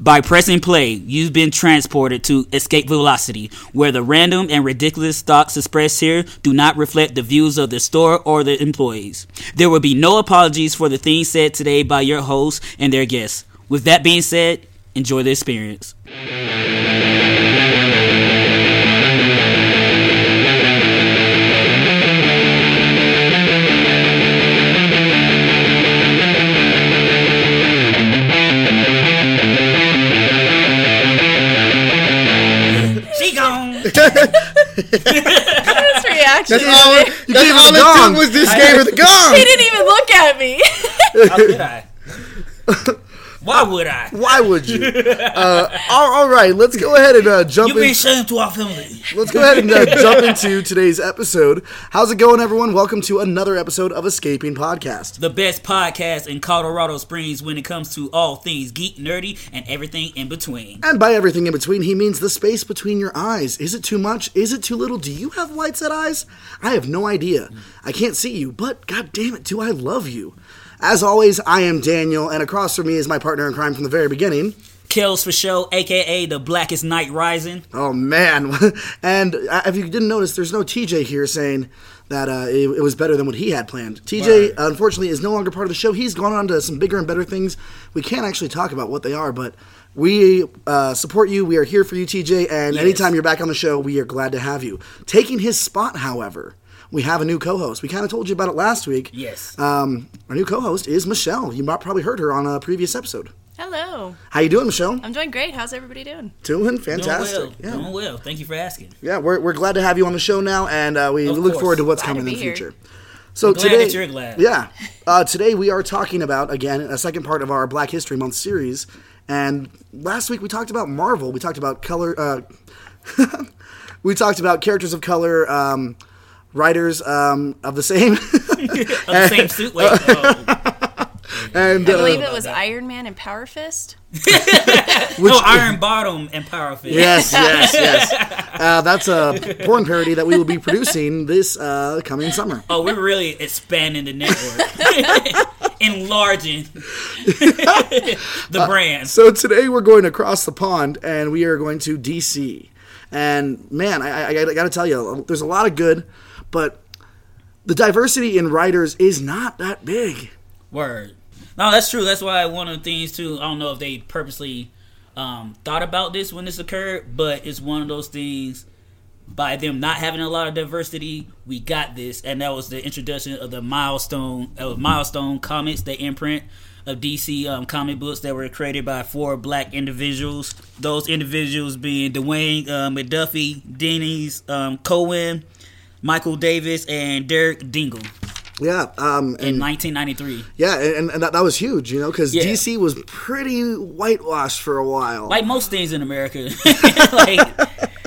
By pressing play, you've been transported to Escape Velocity, where the random and ridiculous thoughts expressed here do not reflect the views of the store or the employees. There will be no apologies for the things said today by your hosts and their guests. With that being said, enjoy the experience. His reaction. That's all. he That's gave all it took was this gave her the gong. He didn't even look at me. How could I? Why would I? Why would you? Uh, all, all right, let's go ahead and uh, jump You in. been ashamed to our family. Let's go ahead and uh, jump into today's episode. How's it going, everyone? Welcome to another episode of Escaping Podcast. The best podcast in Colorado Springs when it comes to all things geek, nerdy, and everything in between. And by everything in between, he means the space between your eyes. Is it too much? Is it too little? Do you have white set eyes? I have no idea. I can't see you, but god damn it, do I love you. As always, I am Daniel, and across from me is my partner in crime from the very beginning. Kills for show, aka the Blackest Night Rising. Oh man! and uh, if you didn't notice, there's no TJ here saying that uh, it, it was better than what he had planned. TJ, unfortunately, is no longer part of the show. He's gone on to some bigger and better things. We can't actually talk about what they are, but we uh, support you. We are here for you, TJ. And Yes. anytime you're back on the show, we are glad to have you. Taking his spot, however, we have a new co-host. We kind of told you about it last week. Yes. Um, our new co-host is Michelle. You might probably heard her on a previous episode. Hello. How you doing, Michelle? I'm doing great. How's everybody doing? Doing Doing fantastic. well. Yeah. Doing well. Thank you for asking. Yeah, we're, we're glad to have you on the show now, and uh, we Of look course. forward to what's Glad coming to in the be here. future. So glad today, that you're glad. yeah, uh, today we are talking about again a second part of our Black History Month series. And last week we talked about Marvel. We talked about color. Uh, we talked about characters of color, um, writers um, of the same, Of the same suit. Wait. Oh. and I uh, believe it was Iron Man and Power Fist. no, Iron Bottom and Power Fist. yes, yes, yes. Uh, that's a porn parody that we will be producing this uh, coming summer. Oh, we're really expanding the network, enlarging the brand. So today we're going across the pond and we are going to DC. And man, I, I, I got to tell you, there's a lot of good, but the diversity in writers is not that big. Word. No, that's true. That's why one of the things too. I don't know if they purposely um, thought about this when this occurred, but it's one of those things. By them not having a lot of diversity, we got this, and that was the introduction of the milestone of milestone comics, the imprint of DC um, comic books that were created by four black individuals. Those individuals being Dwayne uh, McDuffie, Denys um, Cowan, Michael Davis, and Derek Dingle Yeah, um, and in 1993. yeah, and, and that, that was huge, you know, because Yeah. DC was pretty whitewashed for a while. like most things in America. like,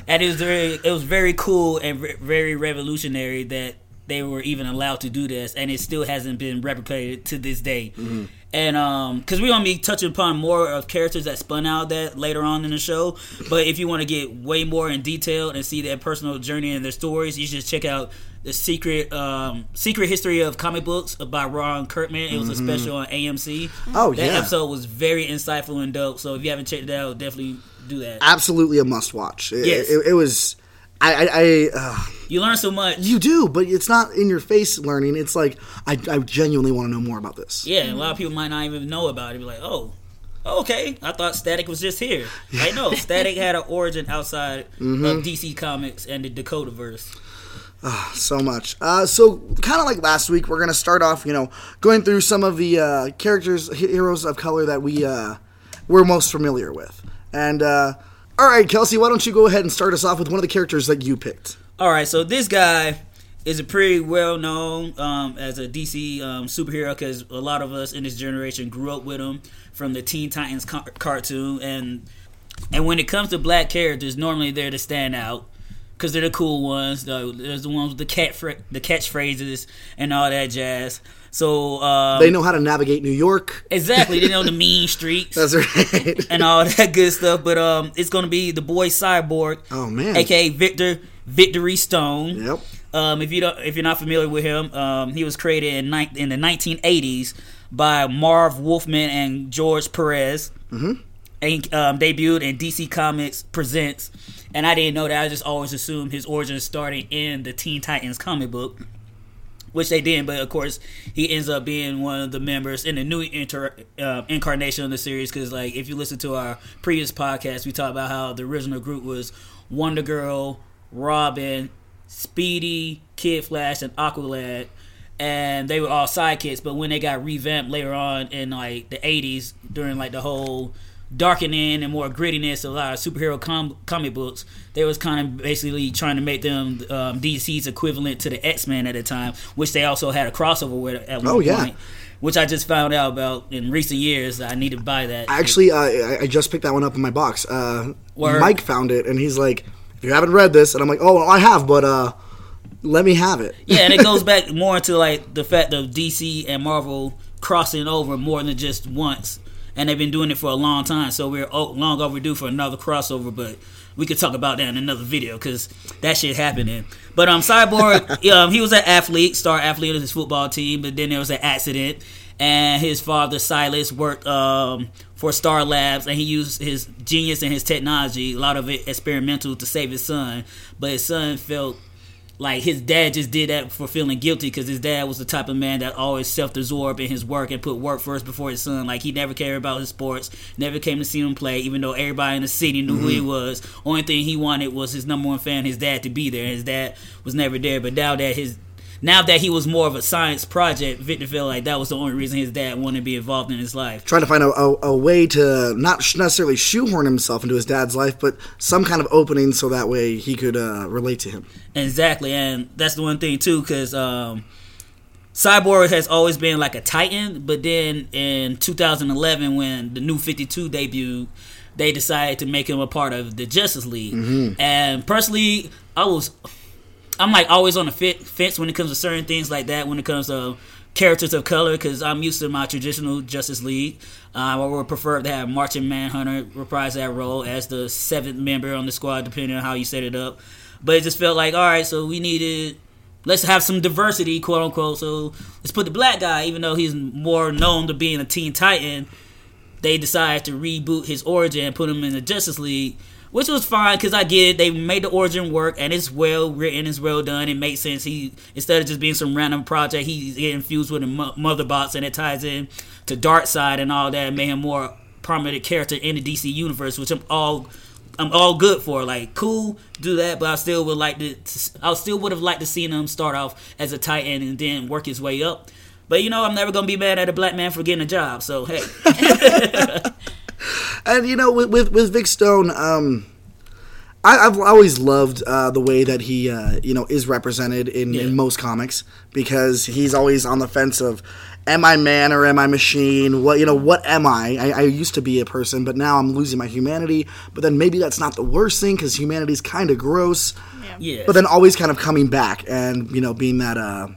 and it was very, it was very cool and ve- very revolutionary that they were even allowed to do this, and it still hasn't been replicated to this day. And um, because we're gonna be touching upon more of characters that spun out that later on in the show, but if you want to get way more in detail and see their personal journey and their stories, you should check out the secret um, secret history of comic books by Ron Kirkman. It was a special on AMC. Oh, that yeah. episode was very insightful and dope. So if you haven't checked it out, definitely do that. Absolutely a must watch. It, Yes. it, it was. I, I, I uh, You learn so much. you do, but it's not in your face learning. It's like I, I genuinely want to know more about this. Yeah, a lot of people might not even know about it. Be like, oh, okay, I thought Static was just here. Like, no, Static had an origin outside Mm-hmm. of DC Comics and the Dakota verse. so much. Uh, so, kind of like last week, we're gonna start off, you know, going through some of the uh, characters, heroes of color that we uh, we're most familiar with. And uh, all right, Kelsey, why don't you go ahead and start us off with one of the characters that you picked? All right, so this guy is a pretty well known um, as a DC um, superhero because a lot of us in this generation grew up with him from the Teen Titans car- cartoon, and and when it comes to black characters, normally they're to stand out because they're the cool ones. The, there's the ones with the cat fr- the catchphrases and all that jazz. So um, They know how to navigate New York. exactly they know the mean streets That's right. and all that good stuff. But um, it's gonna be the boy Cyborg, oh man. aka Victor Victory Stone. Yep. Um, if you don't, if you're not familiar with him, um, he was created in ni- in the 1980s by Marv Wolfman and George Perez. Mm-hmm. and um, debuted in DC Comics Presents. And I didn't know that. I just always assumed his origin started in the Teen Titans comic book, which they didn't. But of course, he ends up being one of the members in the new inter, uh, incarnation of the series. Because like, if you listen to our previous podcast, we talked about how the original group was Wonder Girl, Robin, Speedy, Kid Flash, and Aqualad and they were all sidekicks. But when they got revamped later on in like the '80s, during like the whole darkening and more grittiness of a lot of superhero com- comic books, they was kind of basically trying to make them um, DC's equivalent to the X Men at the time, which they also had a crossover with at one Oh, yeah. point. Which I just found out about in recent years. I need to buy that. Actually, uh, I, I just picked that one up in my box. Uh, Mike found it, and he's like, "If you haven't read this," and I'm like, "Oh, I have, but uh, let me have it." yeah, and it goes back more to like the fact of DC and Marvel crossing over more than just once, and they've been doing it for a long time. So we're o- long overdue for another crossover, but we could talk about that in another video because that shit happening. But um, Cyborg, um, he was an athlete, star athlete of his football team, but then there was an accident, and his father Silas worked um for Star Labs, and he used his genius and his technology, a lot of it experimental, to save his son. But his son felt like his dad just did that for feeling guilty because his dad was the type of man that always self-absorbed in his work and put work first before his son. Like he never cared about his sports never came to see him play even though everybody in the city knew who he mm-hmm. was. Only thing he wanted was his number one fan his dad to be there. And his dad was never there but now that his now that he was more of a science project victor felt like that was the only reason his dad wanted to be involved in his life Trying to find a, a, a way to not necessarily shoehorn himself into his dad's life, but some kind of opening so that way he could uh, relate to him. Exactly, and that's the one thing too, because um, Cyborg has always been like a Titan, but then in 2011, when the New 52 debuted, they decided to make him a part of the Justice League. And personally, I was, I'm like always on the fit, fence when it comes to certain things like that. When it comes to characters of color, because I'm used to my traditional Justice League. Uh, I would prefer to have Martian Manhunter reprise that role as the seventh member on the squad, depending on how you set it up. But it just felt like, all right, so we needed let's have some diversity, quote unquote. So let's put the black guy, even though he's more known to being a Teen Titan, they decided to reboot his origin and put him in the Justice League, which was fine because I get it. They made the origin work and it's well written, it's well done. It makes sense. He instead of just being some random project, he's infused with the mo- Mother Box and it ties in to Darkseid and all that, and made him more prominent character in the DC universe, which I'm all I'm all good for. Like, cool, do that, but I still would like to. I still would have liked to seen him start off as a Titan and then work his way up. But you know, I'm never gonna be mad at a black man for getting a job. So hey, And you know, with with, with Vic Stone, um, I, I've always loved uh, the way that he, uh, you know, is represented in, Yeah. in most comics because he's always on the fence of, am I man or am I machine? What you know, what am I? I, I used to be a person, but now I'm losing my humanity. But then maybe that's not the worst thing because humanity's kind of gross. yeah, But then always kind of coming back and you know being that uh,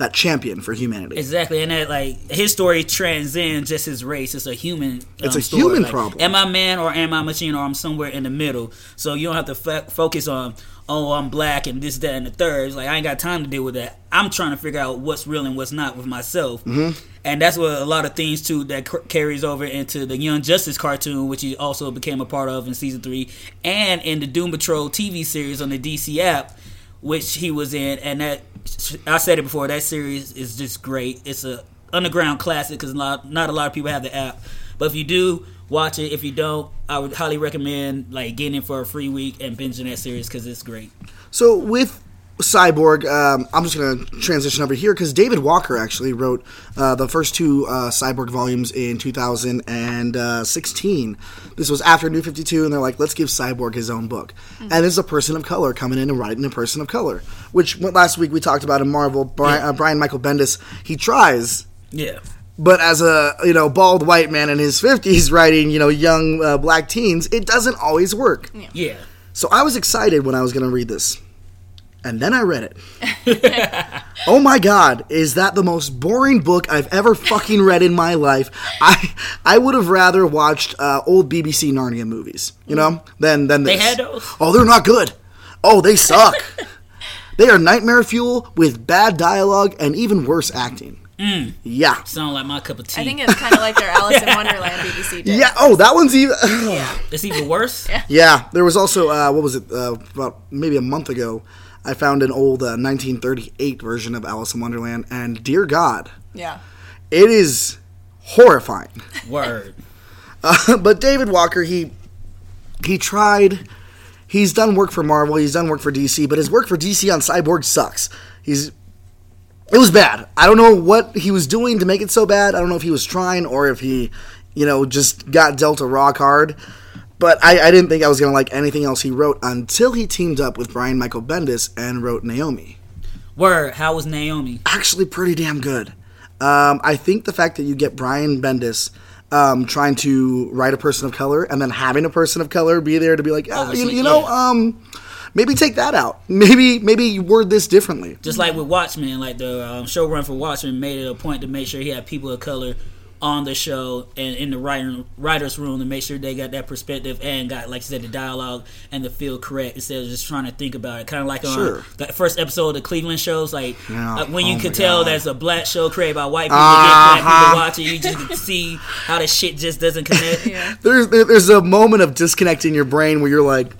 that champion for humanity. exactly. And that like his story transcends just his race. It's a human. It's um, a story. human Like, problem. Am I man or am I machine or I'm somewhere in the middle? So you don't have to f- focus on. Oh, I'm black and this, that, and the third. It's like I ain't got time to deal with that. I'm trying to figure out what's real and what's not with myself. Mm-hmm. And that's what a lot of things too that c- carries over into the Young Justice cartoon, which he also became a part of in season three, and in the Doom Patrol TV series on the DC app, which he was in. And that I said it before, that series is just great. It's a underground classic because not not a lot of people have the app, but if you do watch it, if you don't, I would highly recommend like getting it for a free week and binging that series because it's great. So with Cyborg, um, I'm just going to transition over here because David Walker actually wrote uh, the first two uh, Cyborg volumes in 2016. This was after New 52, and they're like, let's give Cyborg his own book. And this is a person of color coming in and writing a person of color, which last week we talked about in Marvel. Brian, uh, Brian Michael Bendis, he tries. Yeah. But as a you know bald white man in his fifties writing you know young uh, black teens, it doesn't always work. Yeah. So I was excited when I was going to read this. And then I read it. oh my god, is that the most boring book I've ever fucking read in my life? I I would have rather watched uh, old BBC Narnia movies, you know, than than this. They had those? Oh, they're not good. Oh, they suck. they are nightmare fuel with bad dialogue and even worse acting. Mm. Yeah. Sound like my cup of tea. I think it's kind of like their Alice in Wonderland BBC did. Yeah. Oh, that one's even. it's even worse. Yeah, there was also uh, what was it? Uh, about maybe a month ago, I found an old uh, 1938 version of Alice in Wonderland, and dear God, Yeah. it is horrifying. Word. Uh, but David Walker, he he tried. He's done work for Marvel. He's done work for DC, but his work for DC on Cyborg sucks. He's it was bad. I don't know what he was doing to make it so bad. I don't know if he was trying or if he, you know, just got dealt a rock hard. But I, I didn't think I was gonna like anything else he wrote until he teamed up with Brian Michael Bendis and wrote Naomi. Word. How was Naomi? Actually, pretty damn good. Um, I think the fact that you get Brian Bendis um, trying to write a person of color and then having a person of color be there to be like, ah, you, you know, yeah. um, maybe take that out. Maybe maybe word this differently. Just like with Watchmen, like the um, showrun for Watchmen made it a point to make sure he had people of color on the show and in the writer, writer's room to make sure they got that perspective and got, like you said, the dialogue and the feel correct instead of just trying to think about it. Kind of like on Sure. that first episode of the Cleveland shows, like Yeah. uh, when you Oh could tell God. there's a black show created by white people, Uh-huh. get black people watching, you just see how the shit just doesn't connect. Yeah. There's there, there's a moment of disconnect in your brain where you're like,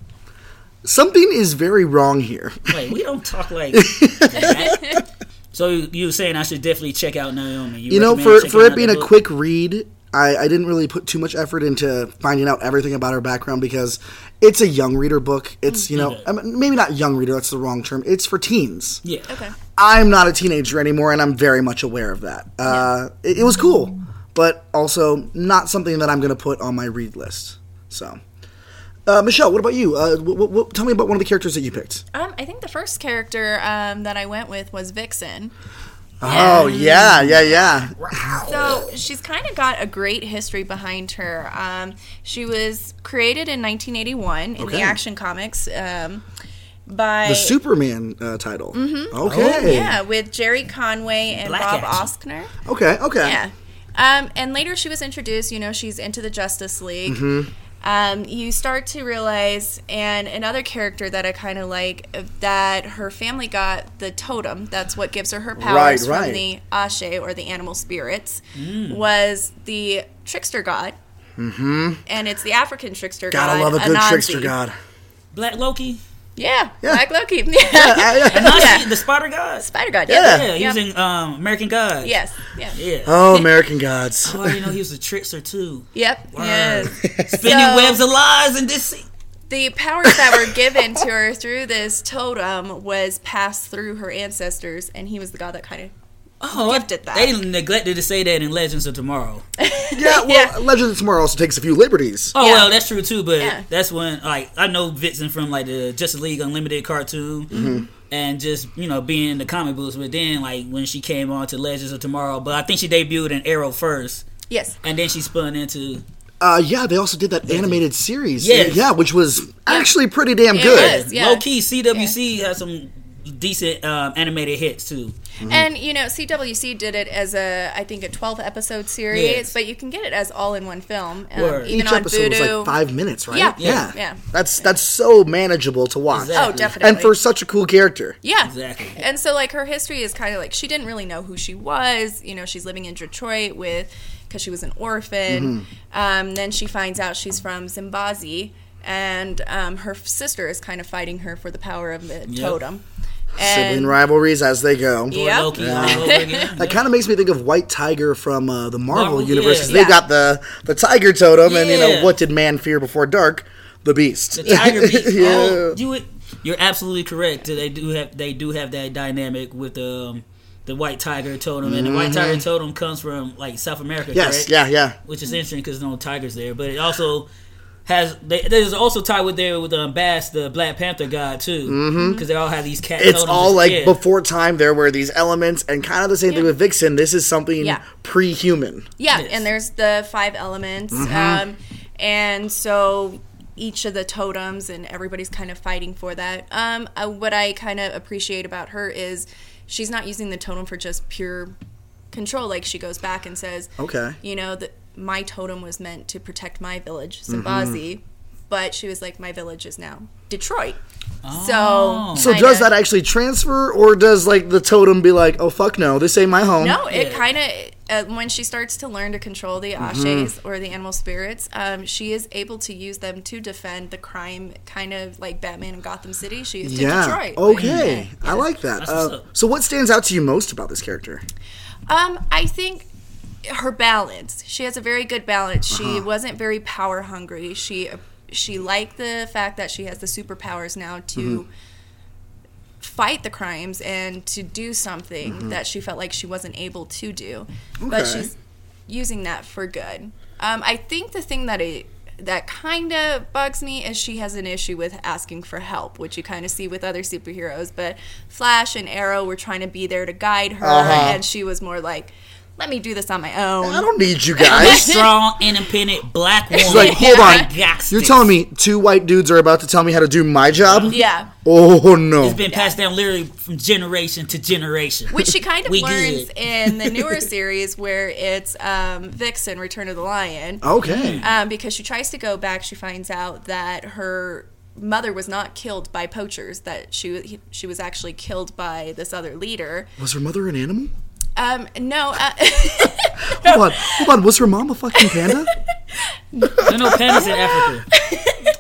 something is very wrong here. Wait, we don't talk like that. So you, you were saying I should definitely check out Naomi. You know, for for it being a quick read, I, I didn't really put too much effort into finding out everything about her background because it's a young reader book. It's you know I mean, maybe not young reader. That's the wrong term. It's for teens. yeah. Okay. I'm not a teenager anymore, and I'm very much aware of that. Uh, it, it was cool, but also not something that I'm going to put on my read list. So, uh, Michelle, what about you? Uh, w- w- w- tell me about one of the characters that you picked. Um, I think the first character um, that I went with was Vixen. Oh yeah, yeah, yeah. So she's kind of got a great history behind her. Um, she was created in 1981 in Okay. the Action Comics um, by The Superman uh, title. Mm-hmm. Okay. yeah with Gerry Conway and Black Bob Action. Oksner. Okay. Okay. Yeah. Um, and later she was introduced, you know, she's into the Justice League. Mm-hmm. Um, you start to realize, and another character that I kind of like, uh, that her family got the totem. That's what gives her her powers Right, right. from the Ashe or the animal spirits. Mm. Was the trickster god. Mm-hmm. And it's the African trickster god. Gotta love a good Anansi. trickster god. Black Loki. Yeah, Yeah. Black Loki. Uh, Yeah. And Yeah. the Spider God. Spider god. Yeah. Yeah. Yeah, yeah. using um, American Gods. Yes. Yeah. Yeah. oh, American gods. Oh, you know he was a trickster too. Yep. Word. Yes. Spinning So- webs of lies and this. the powers that were given to her through this totem was passed through her ancestors, and he was the god that kind of. Oh, Gifted that. They neglected to say that in Legends of Tomorrow. Yeah. Well, Yeah. Legends of Tomorrow also takes a few liberties. Oh Yeah. well, that's true too. But Yeah. that's when like I know Vixen from like the Justice League Unlimited cartoon, Mm-hmm. and just you know being in the comic books. But then like when she came on to Legends of Tomorrow, but I think she debuted in Arrow first, Yes. and then she spun into Uh, yeah, they also did that animated series. Yes. Yeah, which was actually pretty damn It good. was. Yeah. low key. CW Seed has some decent um, animated hits too. And you know, CW Seed did it as a, I think, a twelve episode series, Yes. but you can get it as all in one film, um, even Each on episode Voodoo. was like five minutes, right? Yeah. yeah, Yeah. That's that's so manageable to watch, Exactly. Oh, definitely. and for such a cool character. yeah, Exactly. And so, like, her history is kind of like she didn't really know who she was. You know, she's living in Detroit with because she was an orphan. Um, then she finds out she's from Zimbabwe, and um, her sister is kind of fighting her for the power of the totem. Sibling rivalries as they go. Poor Yep. Loki all. That kind of makes me think of White Tiger from uh, the Marvel, Marvel, universe. yeah. 'cause They Yeah. got the the tiger totem, and you know what did man fear before dark? The beast. The Tiger Beast. yeah. Oh, you would- you're absolutely correct. They do have they do have that dynamic with the um, the white tiger totem, and the white tiger totem comes from like South America. Mm-hmm. yes. correct? Yeah. Yeah. which is interesting because no tigers there, but it also has they, there's also tied with there with um, Bass, the Black Panther guy too, because they all have these cat. Mm-hmm. It's all like yeah. before time. There were these elements, and kind of the same thing with Vixen. This is something Yeah. pre-human. yeah, Yes. and there's the five elements, um, and so each of the totems and everybody's kind of fighting for that. Um, uh, what I kind of appreciate about her is she's not using the totem for just pure control. Like she goes back and says, Okay. you know that my totem was meant to protect my village, Zimbabwe. but she was like, my village is now Detroit. Oh. So, So kinda- does that actually transfer, or does like the totem be like, "Oh fuck no, this ain't my home"? No, it Yeah. kind of uh, when she starts to learn to control the Mm-hmm. ashes or the animal spirits, um, she is able to use them to defend the crime, kind of like Batman in Gotham City. She is to Yeah. Detroit. Okay, I like that. Uh, so, what stands out to you most about this character? Um, I think her balance. She has a very good balance. Uh-huh. She wasn't very power hungry. She she liked the fact that she has the superpowers now to Mm-hmm. fight the crimes and to do something that she felt like she wasn't able to do. But Mm-hmm. She's using that for good. Um, I think the thing that it that kind of bugs me is she has an issue with asking for help, which you kind of see with other superheroes. But Flash and Arrow were trying to be there to guide her, Uh-huh. and she was more like, "Let me do this on my own." I don't need you I'm a guys. strong, independent black woman. She's like, hold on. I You're telling me two white dudes are about to tell me how to do my job? Yeah, Oh no. It's been passed down literally from generation to generation. which she kind of learns good. in the newer series where it's um, Vixen: Return of the Lion. Okay. um, because she tries to go back. She finds out that her mother was not killed by poachers; that she she was actually killed by this other leader. Was her mother an animal? Um, no, uh, Hold on. Hold on. Was her mom a fucking panda? There are no pandas in Africa.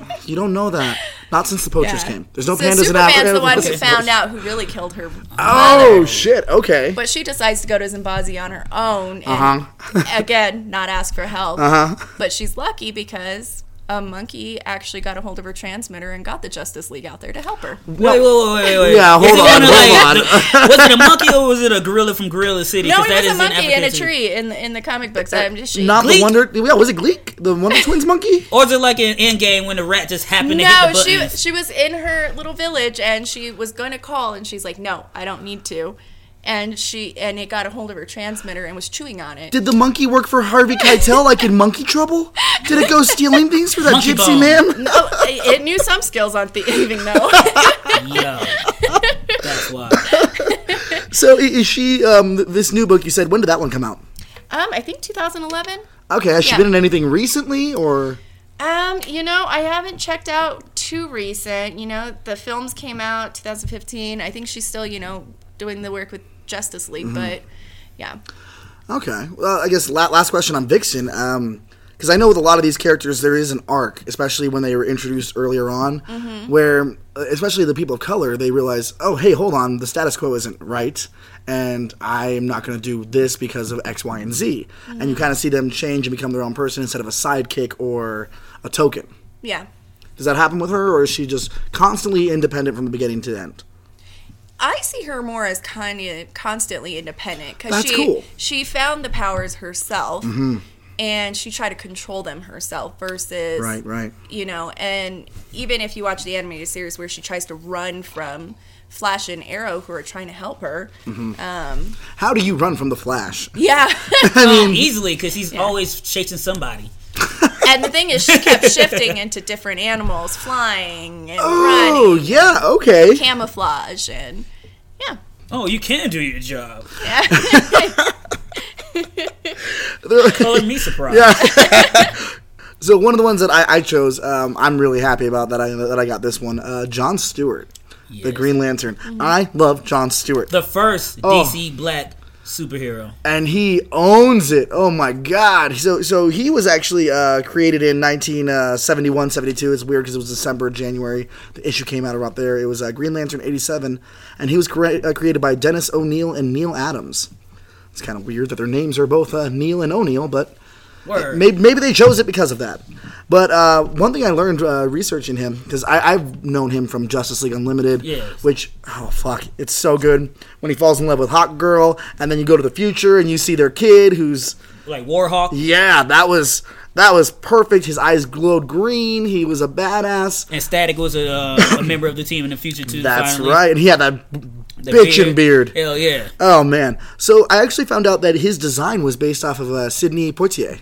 You don't know that. Not since the poachers yeah. came. There's no so pandas in Africa. Superman's Africa. the one who found out who really killed her. Oh mother. shit. Okay. But she decides to go to Zimbabwe on her own and Uh-huh. again not ask for help. Uh huh. But she's lucky because a monkey actually got a hold of her transmitter and got the Justice League out there to help her. Wait, wait, wait, wait, wait. Yeah, hold it on, one of, hold the- was it a monkey or was it a gorilla from Gorilla City? No, 'Cause it that was a monkey in a tree in the, in the comic books. I'm just she, Not the Wonder. Yeah, was it Gleek? The Wonder Twins monkey? Or is it like in Endgame when the rat just happened to hit No, she she was in her little village and she was going to call and she's like, "No, I don't need to." And she and it got a hold of her transmitter and was chewing on it. Did the monkey work for Harvey Keitel like in Monkey Trouble? Did it go stealing things for that Monkey gypsy bone. man? No, it, it knew some skills on thieving though. Yo, that's why. So is she? Um, this new book you said. When did that one come out? um, I think 2011. Okay, has she Yeah. been in anything recently or? Um, you know, I haven't checked out too recent. You know, the films came out 2015. I think she's still, you know, doing the work with Justice League, Mm-hmm. but yeah. Okay. Well, I guess last question on Vixen. Um, because I know with a lot of these characters there is an arc, especially when they were introduced earlier on, Mm-hmm. where uh, especially the people of color they realize, oh hey, hold on, the status quo isn't right, and I am not going to do this because of X, Y, and Z. And Mm-hmm. you kind of see them change and become their own person instead of a sidekick or a token. Yeah. Does that happen with her, or is she just constantly independent from the beginning to the end? I see her more as kind of constantly independent because she cool. Mm-hmm. she found the powers herself, and she tried to control them herself. Versus, Right, right. you know, and even if you watch the animated series where she tries to run from Flash and Arrow, who are trying to help her, Mm-hmm. um, How do you run from the Flash? yeah. Um, easily, because he's always chasing somebody. and the thing is, she kept shifting into different animals, flying and Oh running, yeah, okay. camouflage, and yeah. Oh, you can do your job. yeah. Calling me surprised. So one of the ones that I, I chose, um, I'm really happy about that I that I got this one. Uh, John Stewart, the Green Lantern. Mm-hmm. I love John Stewart, The first Oh. DC black superhero. and he owns it. Oh my god! So so he was actually uh, created in 1971, 72. It's weird because it was December, January. The issue came out about there. It was uh, Green Lantern 87, and he was cre- uh, created by Dennis O'Neil and Neal Adams. It's kind of weird that their names are both uh, Neal and O'Neil, but Word. Maybe, maybe they chose it because of that. But uh, one thing I learned uh, researching him, because I've known him from Justice League Unlimited, Yes. which, oh, fuck, it's so good. When he falls in love with Hawk Girl, and then you go to the future and you see their kid who's, Like Warhawk. yeah, that was. That was perfect. His eyes glowed green. He was a badass. And Static was a, uh, a member of the team in the future too. That's finally. right. And he had that The bitchin' beard. Hell yeah. Oh man! So I actually found out that his design was based off of uh, Sidney Poitier.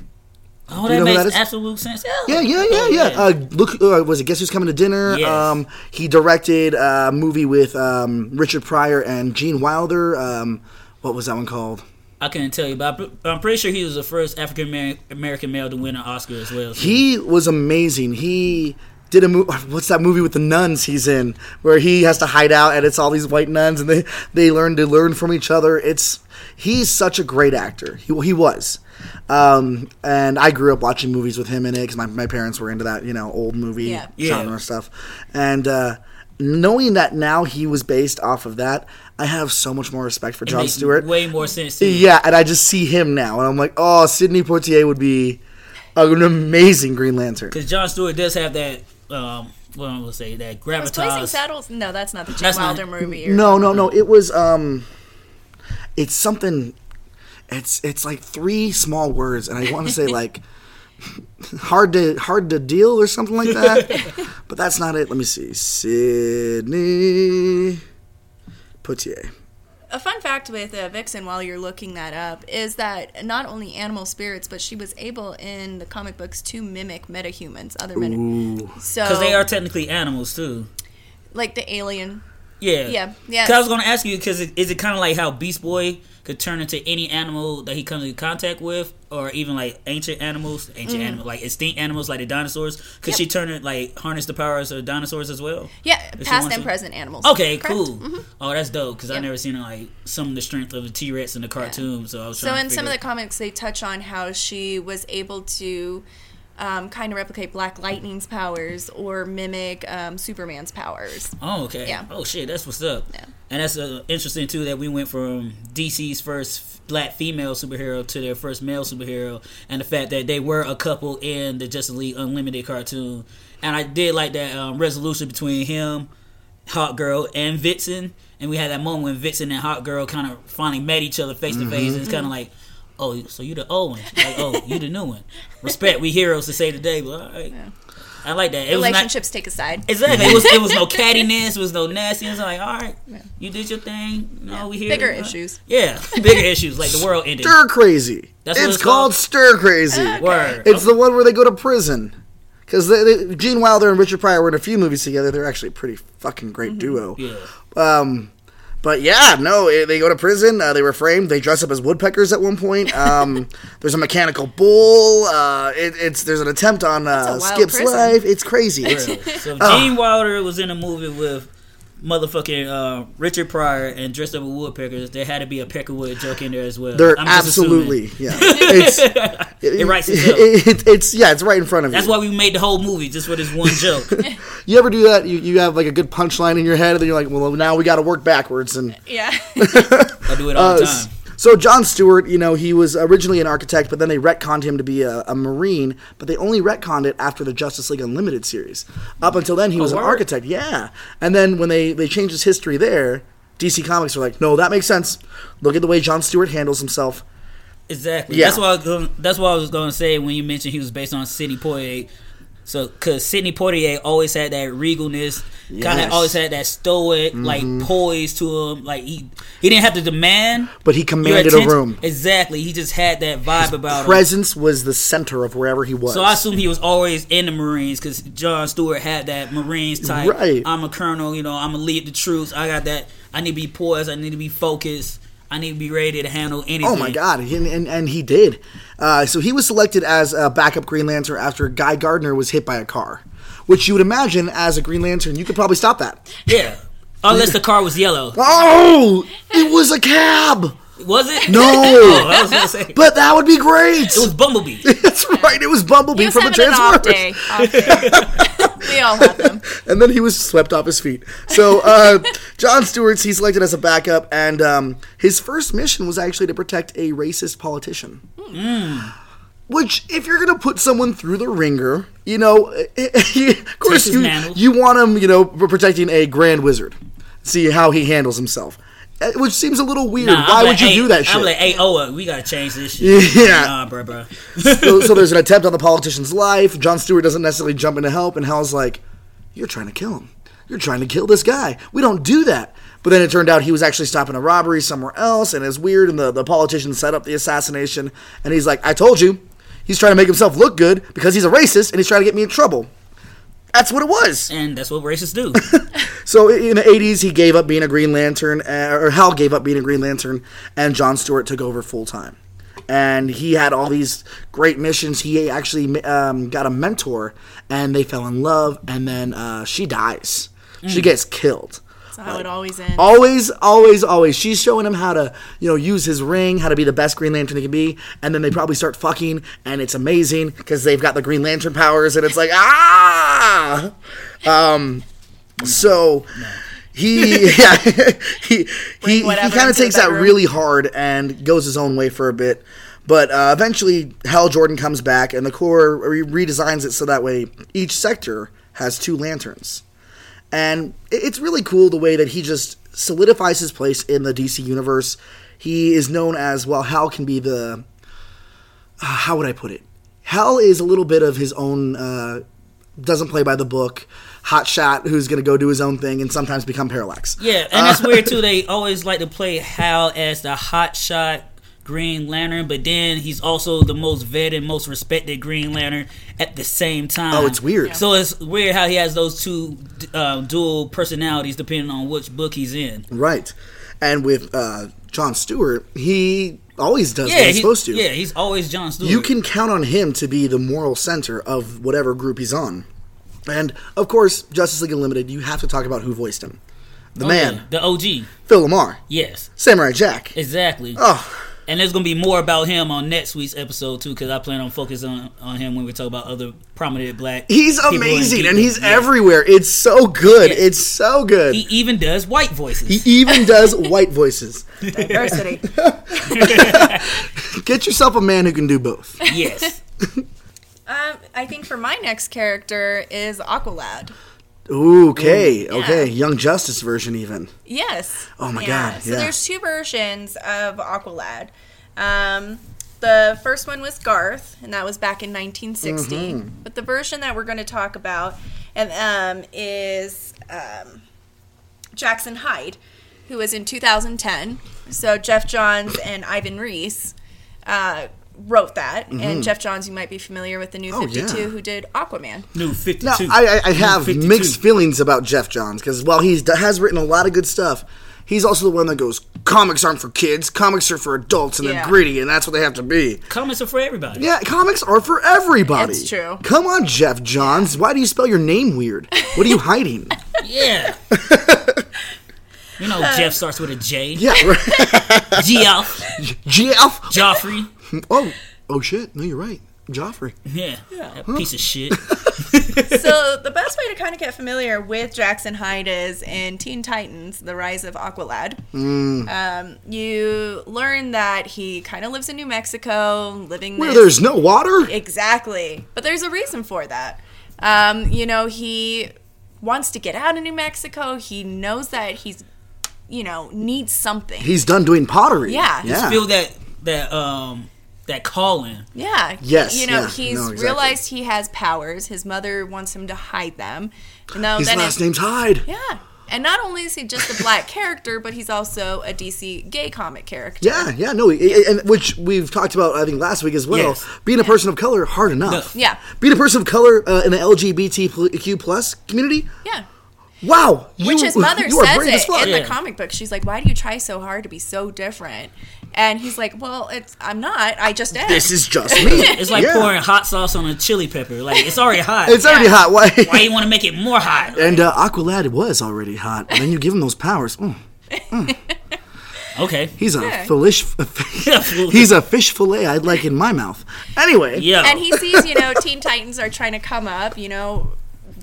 Oh, you know makes that absolute sense. Yeah, yeah, yeah, Oh, yeah. Uh, look, uh, was it Guess Who's Coming to Dinner? Yes. Um, he directed a movie with um, Richard Pryor and Gene Wilder. Um, what was that one called? I couldn't tell you, but I'm- I'm pretty sure he was the first African American male to win an Oscar as well. so- He was amazing. He did a movie. What's that movie with the nuns he's in, where he has to hide out and it's all these white nuns and they they learn to learn from each other. It's he's such a great actor. He he was. Um, and I grew up watching movies with him in it because my, my parents were into that, you know, old movie Yeah. Yeah. genre stuff. And uh, knowing that now he was based off of that, I have so much more respect for It John Stewart. way more sense. To. Yeah, and I just see him now, and I'm like, oh, Sidney Poitier would be an amazing Green Lantern. because John Stewart does have that. Um, what I'm gonna say that Was Blazing. Saddles? No, that's not the Jim That's not- Wilder movie. No, no, no. It was um, it's something. It's it's like three small words, and I want to say like hard to hard to deal or something like that. but that's not it. Let me see. Sidney Poitier. A fun fact with uh, Vixen, while you're looking that up, is that not only animal spirits, but she was able in the comic books to mimic metahumans, other meta. So, Because they are technically animals too. like the alien. Yeah. Yeah, yeah. 'Cause I was gonna ask you because is it kind of like how Beast Boy could turn into any animal that he comes in contact with, or even like ancient animals, ancient animals like extinct animals like the dinosaurs? Could Mm-hmm. Yep. she turn it like harness the powers of dinosaurs as well? Yeah, past and to. present animals. Okay, Correct. cool. Mhm. Oh, that's dope because I Yep. never seen like some of the strength of the T Rex in the cartoon. So I was So in some of the comics, they touch on how she was able to um, kind of replicate Black Lightning's powers or mimic um, Superman's powers. Oh, okay. Yeah. Oh, shit, that's what's up. Yeah. And that's uh, interesting too that we went from DC's first black female superhero to their first male superhero, and the fact that they were a couple in the Justice League Unlimited cartoon. And I did like that um, resolution between him, Hawk Girl, and Vixen. And we had that moment when Vixen and Hawk Girl kind of finally met each other face to face. And it's kind of like, oh, so you the old one? Like, oh, you the new one? Respect, we heroes to say today, but all right. I like that. It was not, Relationships take a side. Exactly. It was it was no cattiness. It was no nastiness. Like, all right, you did your thing. No, we here. Bigger Uh, issues. Yeah, bigger issues. Like the world ended. Stir Crazy. That's what it's it's called called? Stir Crazy. Word. It's the one where they go to prison. Because Gene Wilder and Richard Pryor were in a few movies together. They're actually a pretty fucking great duo. yeah. Um, but yeah, no, they go to prison. Uh, they were framed. They dress up as woodpeckers at one point. Um, there's a mechanical bull. Uh, it, it's there's an attempt on uh, Skip's prison. life. It's crazy. It's, So if. Gene Wilder was in a movie with motherfucking uh, Richard Pryor and dressed up with woodpeckers, there had to be a peckerwood joke in there as well. they're assuming. absolutely yeah. It's It writes itself. it- it's yeah. It's right in front of That's you. That's why we made the whole movie just for this one joke. You ever do that? You, you have like a good punchline in your head, and then you're like, well, now we got to work backwards and. Yeah. I do it all the Uh, time. So John Stewart, you know, he was originally an architect, but then they retconned him to be a, a marine. But they only retconned it after the Justice League Unlimited series. Up until then, he oh, was an architect. Yeah, and then when they they changed his history there, DC Comics were like, no, that makes sense. Look at the way John Stewart handles himself. Exactly. Yeah. That's what I was going. That's what I was going to say when you mentioned he was based on Sidney Poitier. So, because Sidney Poitier always had that regalness, kind Yes. Mm-hmm. of always had that stoic, like poise to him. Like he he didn't have to demand, But he commanded a room. Exactly. He just had that vibe about him. Presence was the center of wherever he was. So I assume he was always in the Marines because John Stewart had that Marines type. Right. I'm a colonel, you know. I'm gonna lead the troops. I got that. I need to be poised. I need to be focused. I need to be ready to handle anything. Oh my God, and, and, and he did. Uh, so he was selected as a backup Green Lantern after Guy Gardner was hit by a car, which you would imagine as a Green Lantern you could probably stop that. Yeah. Unless the car was yellow. Oh, it was a cab. Was it? No. Oh, I was gonna say. But that would be great. It was Bumblebee. That's right. It was Bumblebee He was from the having an off Transformers. day. Off day. we all have them. And then he was swept off his feet. So uh, John Stewart's he's selected as a backup, and um, his first mission was actually to protect a racist politician. Which, if you're gonna put someone through the ringer, you know, of course his you, mantle. you want him, you know, protecting a grand wizard. See how he handles himself, which seems a little weird. Nah, Why would you hey, do that shit? I'm like, hey, Oa, we gotta change this shit. Yeah. Nah, bro, bro. so, so there's an attempt on the politician's life. John Stewart doesn't necessarily jump in to help, and Hal's like, "You're trying to kill him. You're trying to kill this guy. We don't do that." But then it turned out he was actually stopping a robbery somewhere else, and it's weird. And the, the politician set up the assassination, and he's like, "I told you, he's trying to make himself look good because he's a racist, and he's trying to get me in trouble." That's what it was. and that's what racists do. So in the 80s, he gave up being a Green Lantern, uh, or Hal gave up being a Green Lantern, and John Stewart took over full time. and he had all these great missions. He actually um, got a mentor, and they fell in love, and then uh, she dies. She gets killed. How it always ends. Always, always, always. She's showing him how to, you know, use his ring, how to be the best Green Lantern he can be, and then they probably start fucking, and it's amazing because they've got the Green Lantern powers, and it's like ah. Um, so he, yeah, he, he, he kind of takes that really hard and goes his own way for a bit. But uh, eventually, Hal Jordan comes back, and the Corps re- redesigns it so that way each sector has two lanterns. And it's really cool the way that he just solidifies his place in the DC universe. He is known as, well, Hal can be the. uh, how would I put it? Hal is a little bit of his own, uh, doesn't play by the book, hotshot who's going to go do his own thing and sometimes become Parallax. Yeah, and that's weird too. They always like to play Hal as the hot shot Green Lantern, but then he's also the most vetted, most respected Green Lantern at the same time. Oh, it's weird. So it's weird how he has those two uh, dual personalities depending on which book he's in. Right. And with uh, John Stewart, he always does what he's he's supposed to. Yeah, he's always John Stewart. You can count on him to be the moral center of whatever group he's on. And of course, Justice League Unlimited, you have to talk about who voiced him. The Oh, man, yeah, the OG. Phil LaMarr, Yes, Samurai Jack. exactly. Oh, And there's gonna be more about him on next week's episode too, because I plan on focusing on, on him when we talk about other prominent black. he's amazing and geekdom. he's Yeah. everywhere. It's so good. Yeah. It's so good. He even does white voices. He even does white voices. Diversity. Get yourself a man who can do both. yes. um, I think for my next character is Aqualad. Ooh, okay, yeah. okay. Young Justice version, even. Yes. Oh my Yeah. God, So yeah. there's two versions of Aqualad. Um, the first one was Garth, and that was back in 1960. Mm-hmm. But the version that we're going to talk about and um, is um, Jackson Hyde, who was in 2010. So Geoff Johns and Ivan Reis uh, wrote that, and Geoff Johns, you might be familiar with the New Mm-hmm. Oh, 52, yeah. who did Aquaman. New 52. Now, I, I, I have 52. mixed feelings about Geoff Johns because while he has written a lot of good stuff, he's also the one that goes, "Comics aren't for kids. Comics are for adults, and Yeah. they're gritty, and that's what they have to be." Comics are for everybody. Yeah, comics are for everybody. It's true. Come on, Geoff Johns. Why do you spell your name weird? What are you hiding? Yeah. you know, Jeff starts with a J. yeah, right. Geoff. Jeff. Joffrey. Oh, oh shit. No, you're right. Joffrey. Yeah. That piece of shit. so the best way to kind of get familiar with Jackson Hyde is in Teen Titans: The Rise of Aqualad. Mm. Um, you learn that he kind of lives in New Mexico, living Where this there's no water. exactly, but there's a reason for that. Um, you know, he wants to get out of New Mexico. He knows that he's, you know, needs something. He's done doing pottery. Yeah. Yeah. Feel that that um that calling. Yeah. Yes, You know, yeah, he's no, exactly. realized he has powers. His mother wants him to hide them. And now His last it- name's Hyde. Yeah. And not only is he just a black character, but he's also a DC gay comic character. Yeah, yeah, no, i- i- and which we've talked about, I think, last week as well. Yes. Being a person of color, hard enough. No. Yeah. Being a person of color uh, in the LGBTQ plus community, Yeah. wow. You, Which his mother you says it in Yeah. the comic book. She's like, "Why do you try so hard to be so different?" And he's like, "Well, it's I'm not. I just am." This is just me. It's like Yeah. pouring hot sauce on a chili pepper. Like it's already hot. It's already hot. Why? Why you want to make it more hot? and uh, Aqualad was already hot, and then you give him those powers. Mm, Okay. he's a Yeah. fish. he's a fish fillet I'd like in my mouth. Anyway, Yeah. and he sees, you know, Teen Titans are trying to come up. You know,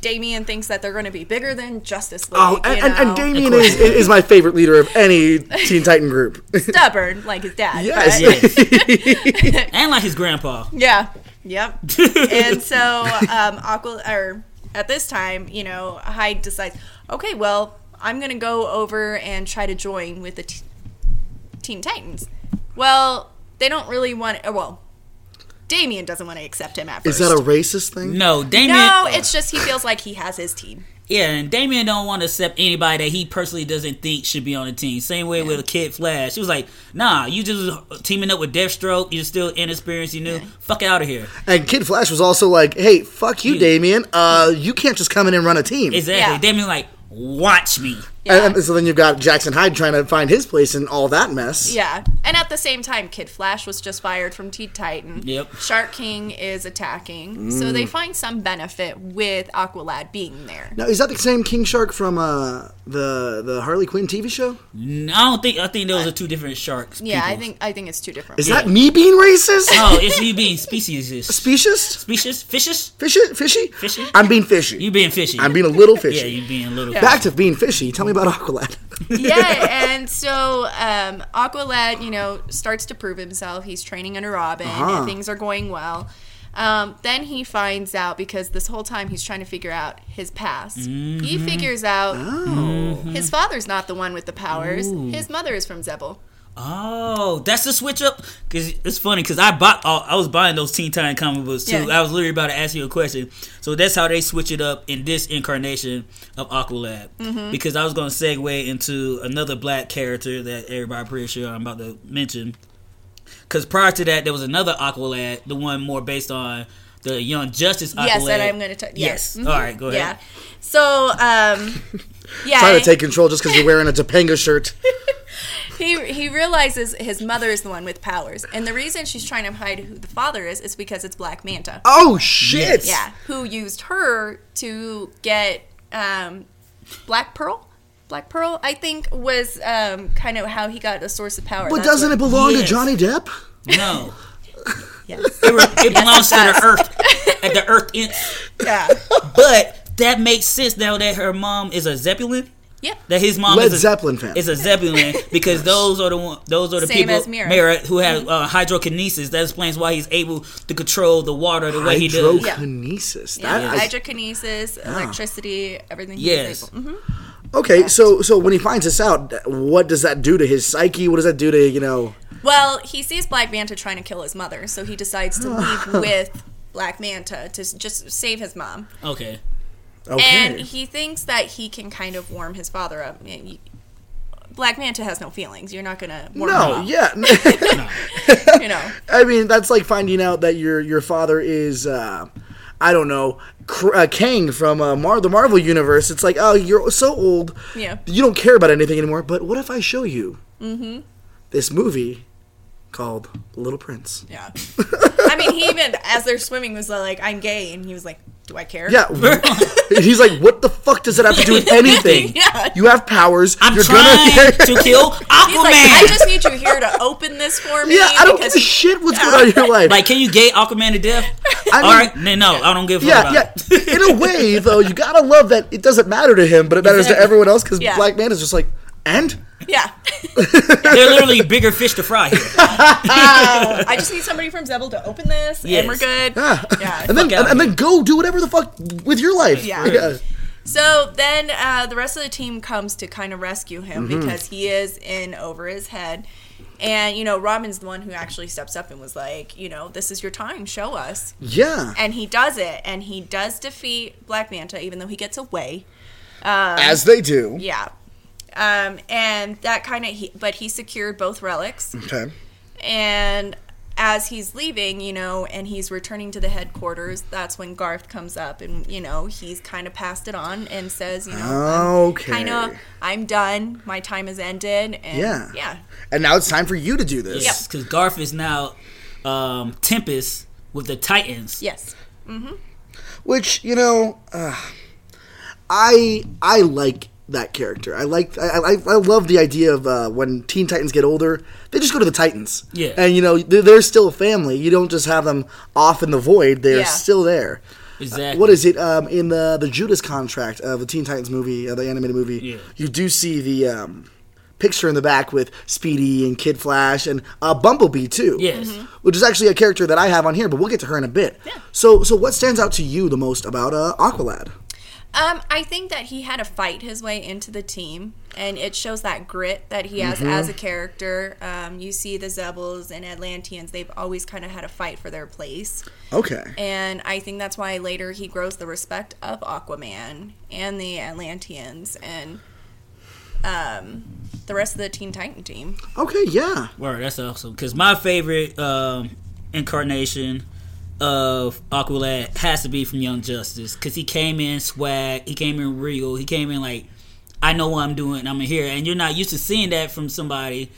Damian thinks that they're going to be bigger than Justice League. Oh, and, you and, and. Damian is, is my favorite leader of any Teen Titan group. stubborn like his dad. yes. Yes. and like his grandpa. Yeah. Yep. and so um, Aqua or at this time, you know, Hyde decides, okay, well, I'm gonna go over and try to join with the t- Teen Titans. Well, they don't really want. Well, Damian doesn't want to accept him at first. Is that a racist thing? No, Damian. no, it's just he feels like he has his team. Yeah, and Damian don't want to accept anybody that he personally doesn't think should be on the team. Same way with Kid Flash. He was like, nah, you just teaming up with Deathstroke. You're still inexperienced. You knew. Fuck out of here. And Kid Flash was also like, "Hey, fuck you, You- Damian. Uh, you can't just come in and run a team." Exactly. Yeah. Damian like, watch me. Yeah. And, and so then you've got Jackson Hyde trying to find his place in all that mess. Yeah, and at the same time, Kid Flash was just fired from Teen Titan. Yep. Shark King is attacking, so Mm. they find some benefit with Aqualad being there. Now, is that the same King Shark from uh, the the Harley Quinn TV show? No, I don't think. I think those are two different sharks. Yeah, I think I think it's two different. Is that me being racist? No, it's you being speciesist. Specious? Species, fishes. Fishy? Fishy? Fishy? I'm being fishy. You being fishy. I'm being a little fishy. Yeah, you being a little. Back to being fishy. Tell me about Aqualad. yeah, and so um, Aqualad, you know, starts to prove himself. He's training under Robin, Uh-huh. and things are going well. Um, then he finds out because this whole time he's trying to figure out his past. He figures out Oh. his father's not the one with the powers. His mother is from Xebel. Oh, that's the switch up. Cause it's funny because I bought. oh, I was buying those Teen Titan comic books too. Yeah. I was literally about to ask you a question. So that's how they switch it up in this incarnation of Aqualad. Mm-hmm. Because I was going to segue into another black character that everybody pretty sure I'm about to mention. Because prior to that, there was another Aqualad, the one more based on the Young Justice Aqualad. Yes, that I'm going to. T- Yes. yes. All right, go ahead. Yeah. So, um, yeah. Trying to take control just because you're wearing a Topanga shirt. he he realizes his mother is the one with powers, and the reason she's trying to hide who the father is is because it's Black Manta. Oh, shit. Yeah, who used her to get um, Black Pearl. Black Pearl, I think, was um, kind of how he got a source of power. But That's doesn't it belong to Yes. Johnny Depp? No. Yes. It, re- it belongs to the Earth, at the Earth Inch. Yeah. But that makes sense now that her mom is a Zeppelin. Yeah. That his mom Led is a, Zeppelin fan. is a Zeppelin because those are the one, those are the Same people as Mera. who have uh, hydrokinesis. That explains why he's able to control the water the way he does. Hydrokinesis. Yeah. That, I- Hydrokinesis, electricity, everything. he's Yes. able- Mhm. okay, so so when he finds this out, what does that do to his psyche? What does that do to you know? Well, he sees Black Manta trying to kill his mother, so he decides to leave with Black Manta to just save his mom. Okay. Okay, And he thinks that he can kind of warm his father up. I mean, you- Black Manta has no feelings. You're not gonna warm him up. no, yeah. You know. I mean, that's like finding out that your your father is, uh, I don't know, uh, Kang from uh, Mar- the Marvel universe. It's like, oh, you're so old, Yeah. you don't care about anything anymore. But what if I show you this movie called Little Prince? Yeah. I mean, he even as they're swimming was like, "I'm gay," and he was like, "Do I care?" Yeah, he's like, what the fuck does that have to do with anything? Yeah. You have powers. I'm you're trying gonna. to kill Aquaman. He's like, "I just need you here to open this for me." yeah, I don't give because a shit what's going on in your life. like, can you gay Aquaman to death? I mean- All right, then no, I don't give a fuck yeah, about yeah. it. In a way, though, you gotta love that it doesn't matter to him, but it matters to everyone else because Yeah. Black Man is just like, and Yeah. They're literally bigger fish to fry here. Uh, I just need somebody from Xebel to open this, Yes. and we're good. Yeah. Yeah. and then out and, and then go do whatever the fuck with your life. Yeah. So then uh, the rest of the team comes to kind of rescue him Mm-hmm. because he is in over his head. And, you know, Robin's the one who actually steps up and was like, you know, this is your time, show us. Yeah. And he does it, and he does defeat Black Manta, even though he gets away. Um, As they do. yeah. Um, and that kind of, he, but he secured both relics. Okay. And as he's leaving, you know, and he's returning to the headquarters, that's when Garth comes up and, you know, he's kind of passed it on and says, you know, Okay. kind of, I'm done. My time has ended. And Yeah. Yeah. And now it's time for you to do this. Yes, because Garth is now um, Tempest with the Titans. Yes. Which you know, uh, I I like that character. I like I, I, I love the idea of uh, when Teen Titans get older, they just go to the Titans. Yeah. And you know they're, they're still a family. You don't just have them off in the void. They're Yeah. still there. Exactly. What is it um, in the the Judas contract of the Teen Titans movie, uh, the animated movie? Yeah. You do see the um, picture in the back with Speedy and Kid Flash and uh, Bumblebee too. Yes. Which is actually a character that I have on here, but we'll get to her in a bit. Yeah. So, so what stands out to you the most about uh, Aqualad? Um, I think that he had to fight his way into the team, and it shows that grit that he has as a character. Um, you see the Xebels and Atlanteans; they've always kind of had a fight for their place, Okay. and I think that's why later he grows the respect of Aquaman and the Atlanteans and um, the rest of the Teen Titan team. Okay, yeah. Word, that's awesome. Because my favorite um, incarnation of Aqualad has to be from Young Justice. Because he came in swag, he came in real, he came in like, I know what I'm doing. I'm a hero, and you're not used to seeing that from somebody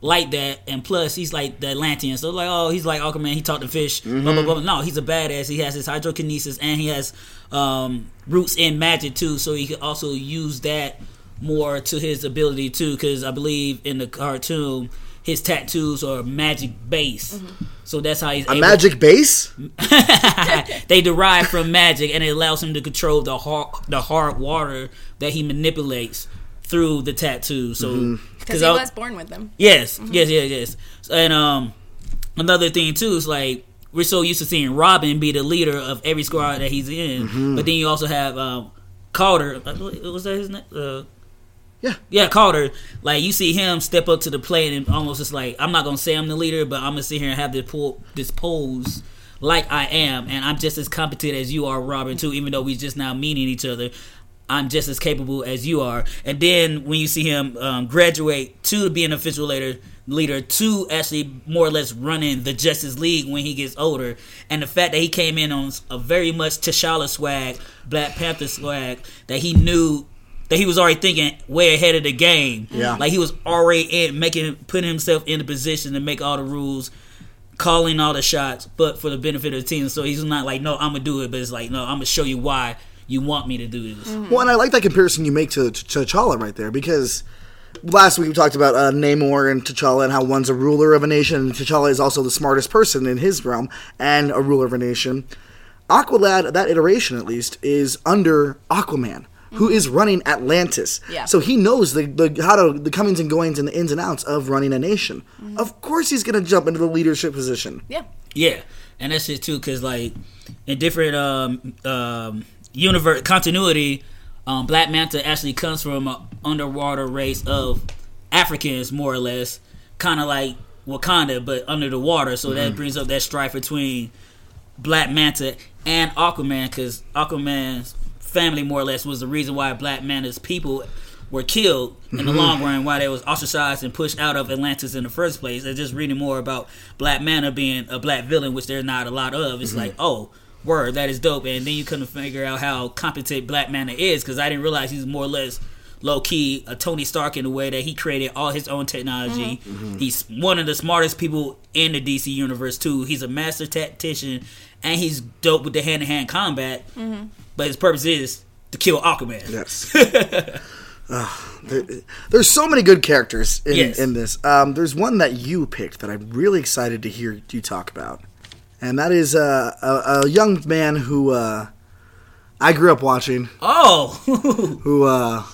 like that. And plus, he's like the Atlantean, so like, oh, he's like Aquaman. He taught the fish. Blah, blah, blah. No, he's a badass. He has his hydrokinesis, and he has um, roots in magic too. So he could also use that more to his ability too. Because I believe in the cartoon, his tattoos are magic base. So that's how he's A able- magic base? they derive from magic, and it allows him to control the hard, the hard water that he manipulates through the tattoo. So, Because he I- was born with them. yes, yes, yes, yes, and um, another thing too is like we're so used to seeing Robin be the leader of every squad that he's in, but then you also have um, Kaldur. uh, Was that his name? Uh, Yeah. yeah, Kaldur. Like you see him step up to the plate and almost just like I'm not gonna say I'm the leader, but I'm gonna sit here and have this pull this pose like I am, and I'm just as competent as you are, Robin. Too, even though we just now meeting each other. I'm just as capable as you are. And then when you see him um, graduate to being an official leader, leader to actually more or less running the Justice League when he gets older, and the fact that he came in on a very much T'Challa swag, Black Panther swag, that he knew that he was already thinking way ahead of the game. Yeah. like he was already in making putting himself in the position to make all the rules. Calling all the shots, but for the benefit of the team. So he's not like, no, I'm gonna do it, but it's like, no, I'm gonna show you why you want me to do this. Well, and I like that comparison you make to, to T'Challa right there because last week we talked about uh, Namor and T'Challa and how one's a ruler of a nation, and T'Challa is also the smartest person in his realm and a ruler of a nation. Aqualad, that iteration at least, is under Aquaman, who is running Atlantis. Yeah. So he knows the, the how to the comings and goings and the ins and outs of running a nation. Of course, he's going to jump into the leadership position. Yeah. Yeah, and that's it too, because like in different um, um, universe continuity, um, Black Manta actually comes from an underwater race of Africans, more or less, kind of like Wakanda, but under the water. So that brings up that strife between Black Manta and Aquaman, because Aquaman's family, more or less, was the reason why Black Manta's people were killed in the mm-hmm. long run, why they was ostracized and pushed out of Atlantis in the first place. And just reading more about Black Manta being a black villain, which there's not a lot of, it's mm-hmm. like, oh, word, that is dope. And then you couldn't figure out how competent Black Manta is, because I didn't realize he's more or less low key a Tony Stark in the way that he created all his own technology. Mm-hmm. He's one of the smartest people in the DC universe too. He's a master tactician and he's dope with the hand to hand combat. But his purpose is to kill Aquaman. Yes. Ugh, there, there's so many good characters in, Yes. in this. Um, there's one that you picked that I'm really excited to hear you talk about, and that is uh, a, a young man who uh, I grew up watching, Oh, who uh,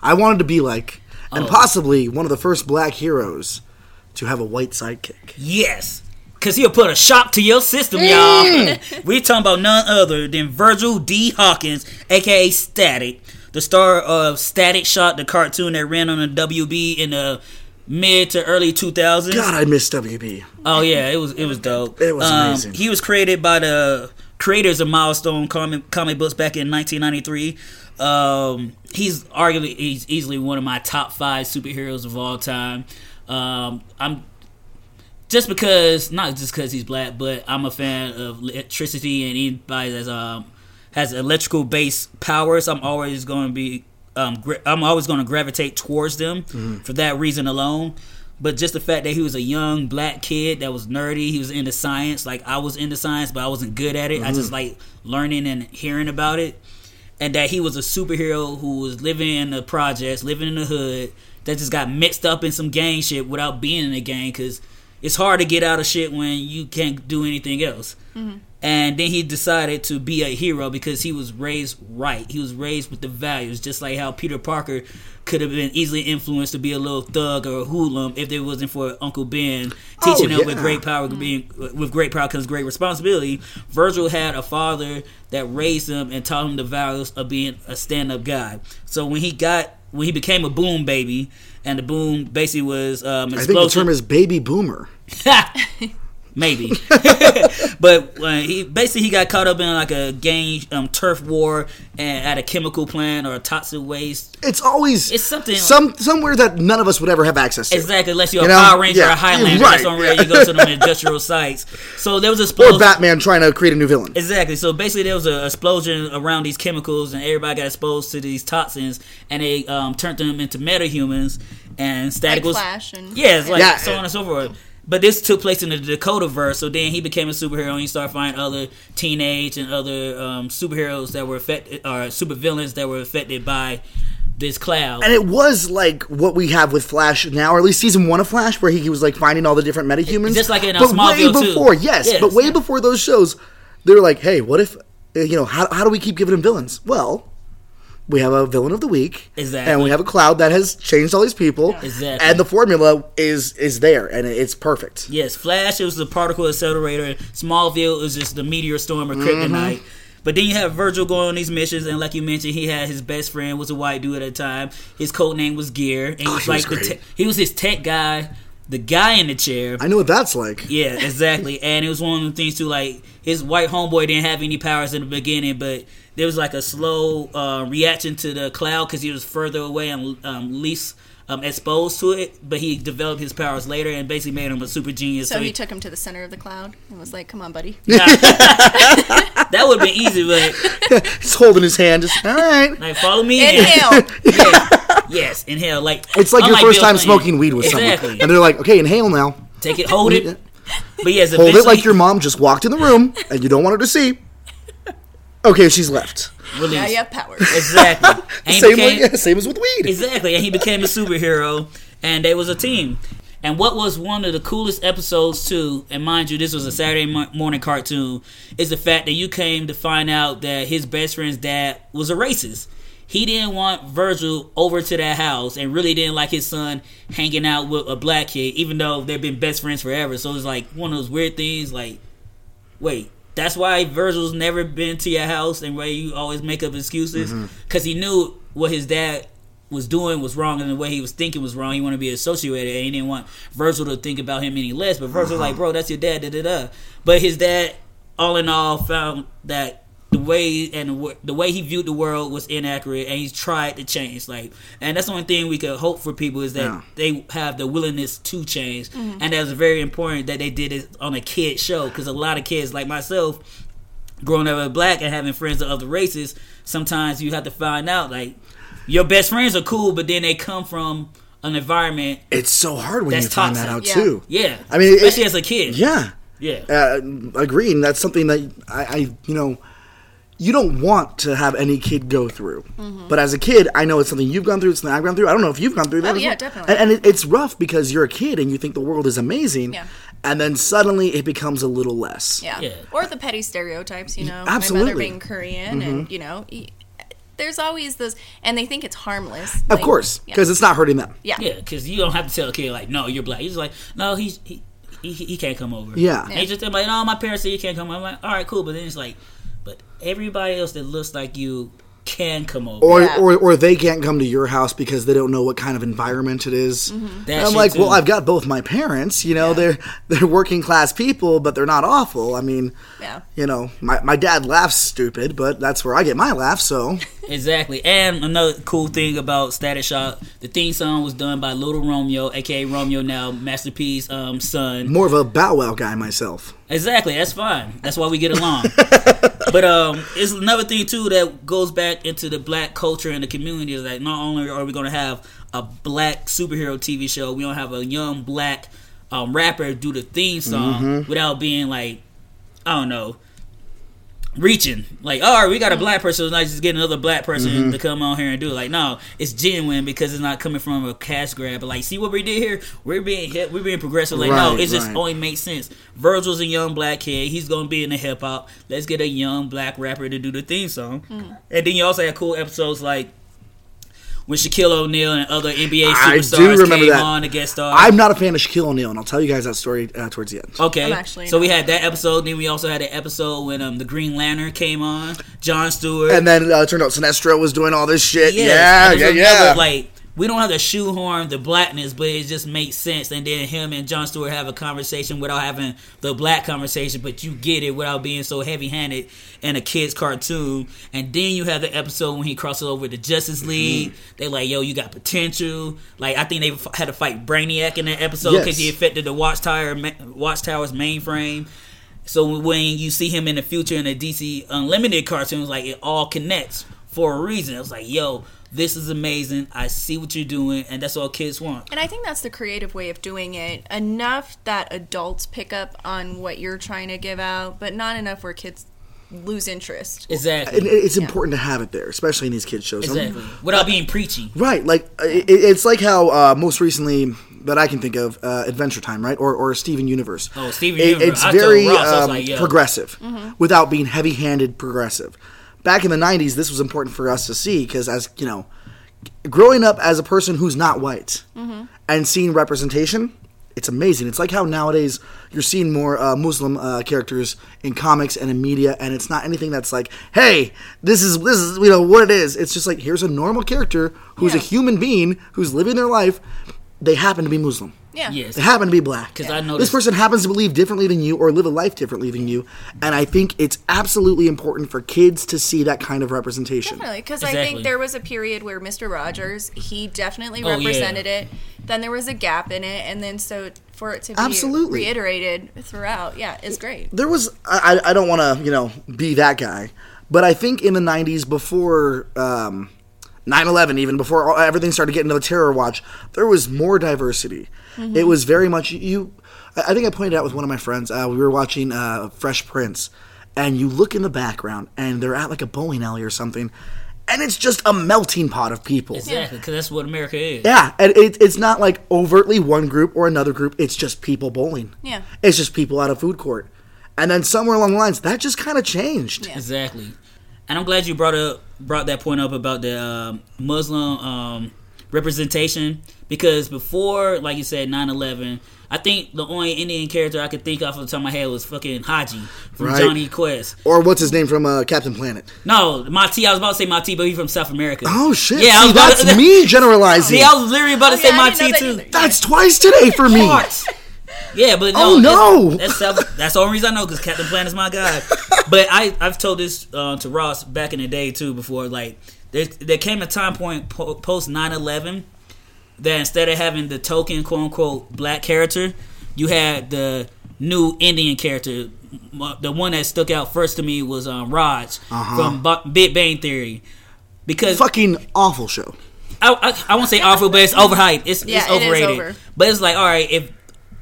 I wanted to be like, and Oh. possibly one of the first black heroes to have a white sidekick. yes. Cause he'll put a shock to your system, y'all. we talking about none other than Virgil D. Hawkins, aka Static, the star of Static Shock, the cartoon that ran on the WB in the mid to early 2000s. God, I miss WB. Oh yeah, it was it was dope. It was Um, amazing. He was created by the creators of Milestone comic, comic books back in 1993. Um, he's arguably he's easily one of my top five superheroes of all time. Um, I'm just because not just because he's black, but I'm a fan of electricity and anybody that's um has electrical based powers. I'm always going to be um gra- I'm always going to gravitate towards them for that reason alone. But just the fact that he was a young black kid that was nerdy, he was into science. Like I was into science, but I wasn't good at it. I just like learning and hearing about it and that he was a superhero who was living in the projects, living in the hood, that just got mixed up in some gang shit without being in the gang because it's hard to get out of shit when you can't do anything else. Mm-hmm. And then he decided to be a hero because he was raised right. He was raised with the values, just like how Peter Parker could have been easily influenced to be a little thug or a hoodlum if it wasn't for Uncle Ben oh, teaching Oh, him with great power mm-hmm. being with great power comes great responsibility. Virgil had a father that raised him and taught him the values of being a stand-up guy. So when he got when he became a boom baby, and the boom basically was um, I think the term is baby boomer. maybe. but uh, he basically he got caught up in like a gang um, turf war and at a chemical plant or a toxic waste. It's always It's something- some somewhere that none of us would ever have access to. Exactly, unless you're You a know? Power Ranger or a Highlander, right, that's on yeah. you go to them industrial sites. So there was a Or. Batman trying to create a new villain. Exactly. So basically, there was an explosion around these chemicals, and everybody got exposed to these toxins, and they um, turned them into metahumans. And Static Like was Flash and- yeah, it's like Yeah. so on and so forth. But this took place in the Dakotaverse, so then he became a superhero, and he started finding other teenage and other um, superheroes that were affected, or supervillains that were affected by this cloud. And it was like what we have with Flash now, or at least season one of Flash, where he, he was like finding all the different metahumans. Just like in, uh, but way Smallville, too. before, yes, Yes. but way before those shows, they were like, "Hey, what if you know how, how do we keep giving him villains?" Well, we have a villain of the week, Exactly. and we have a cloud that has changed all these people, Exactly. and the formula is is there, and it's perfect. Yes, Flash it was the particle accelerator. Smallville was just the meteor storm or kryptonite. Mm-hmm. But then you have Virgil going on these missions, and like you mentioned, he had his best friend was a white dude at the time. His code name was Gear, and he was Oh, he was like the te- he was his tech guy, the guy in the chair. I know what that's like. Yeah, exactly. and it was one of the things too. Like his white homeboy didn't have any powers in the beginning, but there was like a slow uh, reaction to the cloud because he was further away and um, least um, exposed to it. But he developed his powers later and basically made him a super genius. So he took him to the center of the cloud and was like, "Come on, buddy." that would have been easy, but He's holding his hand, just all right. like follow me. in. Inhale. Yeah. Yes, inhale. Like It's like your unlike first Bill time Clinton. smoking weed with exactly. someone, and they're like, "Okay, inhale now." Take it, hold it. But yes, Hold it like your mom just walked in the room and you don't want her to see. Okay, she's left. release. now you have powers. Exactly. Same, became- way, same as with weed. Exactly, and he became a superhero, and they was a team. And what was one of the coolest episodes too, and mind you, this was a Saturday morning cartoon, is the fact that you came to find out that his best friend's dad was a racist. He didn't want Virgil over to that house, and really didn't like his son hanging out with a black kid, even though they've been best friends forever. So it's like one of those weird things. Like, wait, that's why Virgil's never been to your house, and why you always make up excuses mm-hmm. because he knew what his dad was doing was wrong and the way he was thinking was wrong. He wanted to be associated and he didn't want Virgil to think about him any less. But Virgil was uh-huh. like, bro, that's your dad, da da da. But his dad, all in all, found that the way and the the way he viewed the world was inaccurate, and he's tried to change. Like, and that's the only thing we could hope for people is that Yeah. they have the willingness to change, and that's very important that they did it on a kid show because a lot of kids like myself growing up as black and having friends of other races, sometimes you have to find out like your best friends are cool, but then they come from an environment. It's so hard when That's you find that out Yeah. too. Yeah, I mean, it- especially as a kid. Yeah. yeah, Uh, agreed. And that's something that I, I, you know, you don't want to have any kid go through. Mm-hmm. But as a kid, I know it's something you've gone through. It's something I've gone through. I don't know if you've gone through that. Oh, yeah, well. definitely. And, and it, it's rough because you're a kid and you think the world is amazing. Yeah. And then suddenly it becomes a little less. Yeah. Yeah. Or the petty stereotypes, you know. My Absolutely. mother being Korean and, you know, there's always those and they think it's harmless. Of Like, course, yeah. because it's not hurting them. yeah. yeah. Because you don't have to tell a kid like, no, you're black. You're like, no, he's he. He, he can't come over. Yeah. And he just like, no, my parents say you can't come. over. I'm like, all right, cool. But then it's like, but everybody else that looks like you can come over. Or, Yeah. or, or they can't come to your house because they don't know what kind of environment it is. Mm-hmm. That And I'm like, too. well, I've got both my parents. You know, they're they're working class people, but they're not awful. I mean, Yeah. you know, my, my dad laughs stupid, but that's where I get my laugh. So Exactly. And another cool thing about Static Shock, the theme song was done by Little Romeo, aka Romeo now, Master P's um, son. more of a Bow Wow guy myself. Exactly, that's fine. That's why we get along. but um it's another thing too that goes back into the black culture and the community is that not only are we gonna have a black superhero TV show, we don't have a young black um, rapper do the theme song without being like I don't know reaching. Like all right we got a mm-hmm. black person so not just get another black person to mm-hmm. come on here and do it. Like no it's genuine because it's not coming from a cash grab. But like see what we did here? We're being hip we're being progressive. Like no Right, it just only makes sense. Virgil's a young black kid. He's gonna be in the hip-hop let's get a young black rapper to do the theme song. Mm. And then you also have cool episodes like when Shaquille O'Neal and other NBA superstars came that. on to guest star. I'm not a fan of Shaquille O'Neal, and I'll tell you guys that story uh, towards the end. Okay, so we had that episode. Then we also had an episode when um the Green Lantern came on, John Stewart. And then uh, it turned out Sinestro was doing all this shit. Yes, yeah, and yeah, yeah. Like we don't have to shoehorn the blackness, but it just makes sense. And then him and John Stewart have a conversation without having the black conversation, but you get it without being so heavy handed in a kid's cartoon. And then you have the episode when he crosses over to Justice mm-hmm. League. They're like, yo, you got potential. Like, I think they f- had to fight Brainiac in that episode because Yes. he affected the Watchtower, ma- Watchtower's mainframe. So when you see him in the future in the DC Unlimited cartoons, like it all connects for a reason. It was like, yo, this is amazing. I see what you're doing, and that's all kids want. And I think that's the creative way of doing it. Enough that adults pick up on what you're trying to give out, but not enough where kids lose interest. Exactly. And it- it's important to have it there, especially in these kids shows. Exactly. Without being preachy. Right, like uh, it, it's like how uh, most recently that I can think of uh, Adventure Time, right, or or Steven Universe. Oh, Steven It- Universe. It's I very Ross, I was um, like, yo. progressive, without being heavy-handed progressive. Back in the '90s, this was important for us to see because, as you know, growing up as a person who's not white and seeing representation, it's amazing. It's like how nowadays you're seeing more uh, Muslim uh, characters in comics and in media, and it's not anything that's like, "Hey, this is this is you know what it is." It's just like here's a normal character who's a human being who's living their life. They happen to be Muslim. Yeah. Yes. They happen to be black. 'Cause I know this person happens to believe differently than you or live a life differently than you, and I think it's absolutely important for kids to see that kind of representation. Definitely, because I think there was a period where Mr. Rogers he definitely Oh, yeah. represented it. Then there was a gap in it, and then so for it to be Absolutely. reiterated throughout, yeah, it's great. there was I, I I don't want to you know be that guy, but I think in the '90s before um, 9/11, even before all, everything started getting to the terror watch, there was more diversity. It was very much you. I I think I pointed out with one of my friends. Uh, we were watching uh, Fresh Prince, and you look in the background, and they're at like a bowling alley or something, and it's just a melting pot of people. Exactly, because that's what America is. Yeah, and it, it's not like overtly one group or another group. It's just people bowling. Yeah. It's just people at a food court. And then somewhere along the lines, that just kind of changed. Yeah. Exactly. And I'm glad you brought up brought that point up about the um, Muslim um, representation because before, like you said, 9/11, I think the only Indian character I could think off of the top of my head was fucking Hadji from Right. Jonny Quest. Or what's his name from uh, Captain Planet? No, Ma-Ti. I was about to say Ma-Ti, but he's from South America. Oh shit! Yeah, I See, was about that's to- me generalizing. See, I was literally about to Oh, say yeah, I Ma-Ti too. either. that's twice today for me. Parts. Yeah, but Oh, no, no. That's, that's, that's the only reason I know because Captain Planet's my guy. But I I've told this uh, to Ross back in the day too. Before like there there came a time point po- post 9-11 that instead of having the token quote unquote black character, you had the new Indian character. The one that stuck out first to me was um, Raj from Ba- Big Bang Theory. Because Fucking awful show. I, I, I won't say awful, but it's overhyped. It's, Yeah, it's it is overrated. over. But it's like, all right, if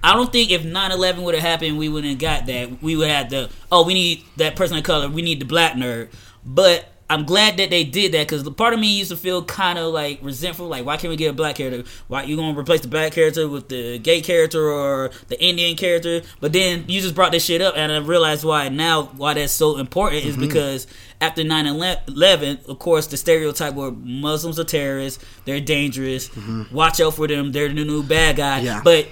I don't think if 9-11 would have happened, we wouldn't have got that. We would have the oh, we need that person of color. We need the black nerd. But I'm glad that they did that because the part of me used to feel kind of like resentful. Like, why can't we get a black character? Why you gonna replace the black character with the gay character or the Indian character? But then you just brought this shit up, and I realized why now why that's so important is mm-hmm. because after 9-11, of course, the stereotype where Muslims are terrorists, they're dangerous. Mm-hmm. Watch out for them. They're the new bad guy. Yeah. But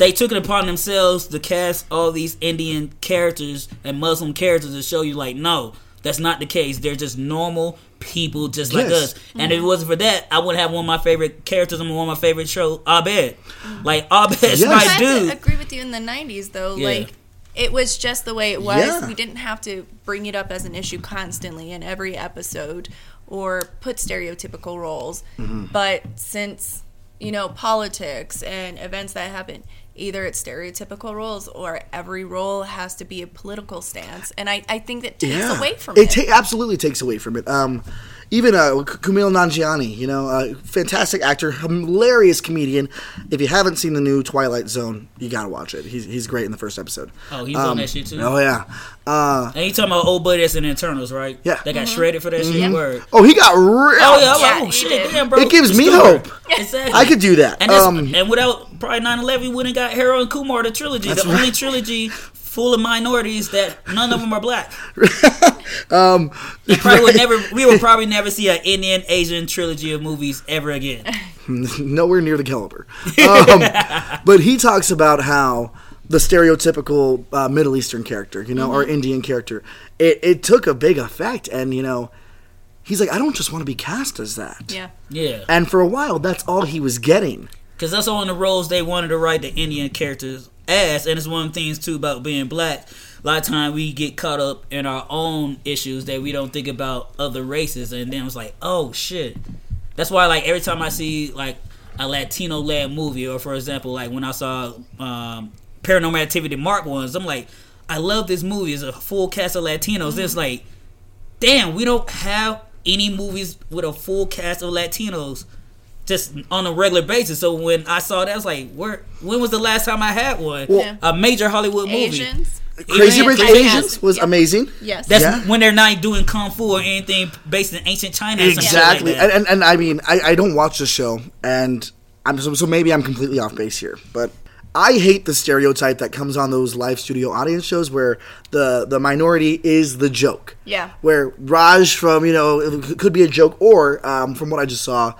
they took it upon themselves to cast all these Indian characters and Muslim characters to show you, like, no, that's not the case. They're just normal people, just like Yes. us. And if it wasn't for that, I would have one of my favorite characters and one of my favorite shows, Abed. Like Abed's Yes. my I have to dude. agree with you in the '90s, though. Yeah. Like, it was just the way it was. Yeah. We didn't have to bring it up as an issue constantly in every episode or put stereotypical roles. Mm-hmm. But since you know politics and events that happen, either it's stereotypical roles or every role has to be a political stance, and I, I think that takes away from it. It ta- absolutely takes away from it. Um, even uh, K- Kumail Nanjiani, you know, uh, fantastic actor, hilarious comedian. If you haven't seen the new Twilight Zone, you gotta watch it. He's, he's great in the first episode. Oh, he's on that shit too. Oh yeah. Uh, And you talking about old buddy that's in Eternals, right? Yeah. They got shredded for that shit. Word. oh, he got real. Oh yeah, I'm Yeah, like, oh he shit, did. damn, bro. It gives me hope. Exactly. I could do that. And, Um, and without probably 9-11, we wouldn't got Harold and Kumar the trilogy, the That's only trilogy full of minorities that none of them are black. um, We probably would never, we would probably never see an Indian Asian trilogy of movies ever again. nowhere near the caliber. Um, but he talks about how the stereotypical uh, Middle Eastern character, you know, or Mm-hmm. Indian character, it, it took a big effect, and you know, he's like, I don't just want to be cast as that. Yeah. Yeah, And for a while, that's all he was getting. because that's one of the roles they wanted to write the Indian characters as, and it's one of the things too about being black. A lot of time we get caught up in our own issues that we don't think about other races, and then it's like, oh shit. That's why, like every time I see like a Latino led movie, or for example, like when I saw um, Paranormal Activity Mark ones, I'm like, I love this movie. It's a full cast of Latinos. It's like, damn, we don't have any movies with a full cast of Latinos just on a regular basis. So when I saw that, I was like, where? When was the last time I had one? Yeah. A major Hollywood movie. Asians. Crazy Rich Asians was Yeah. amazing. Yes. That's Yeah. when they're not doing kung fu or anything based in ancient China. Or some shit Exactly. Like and, and and I mean, I, I don't watch the show, and I'm so, so maybe I'm completely off base here, but I hate the stereotype that comes on those live studio audience shows where the the minority is the joke. Yeah. Where Raj from you know it could be a joke, or um, from what I just saw,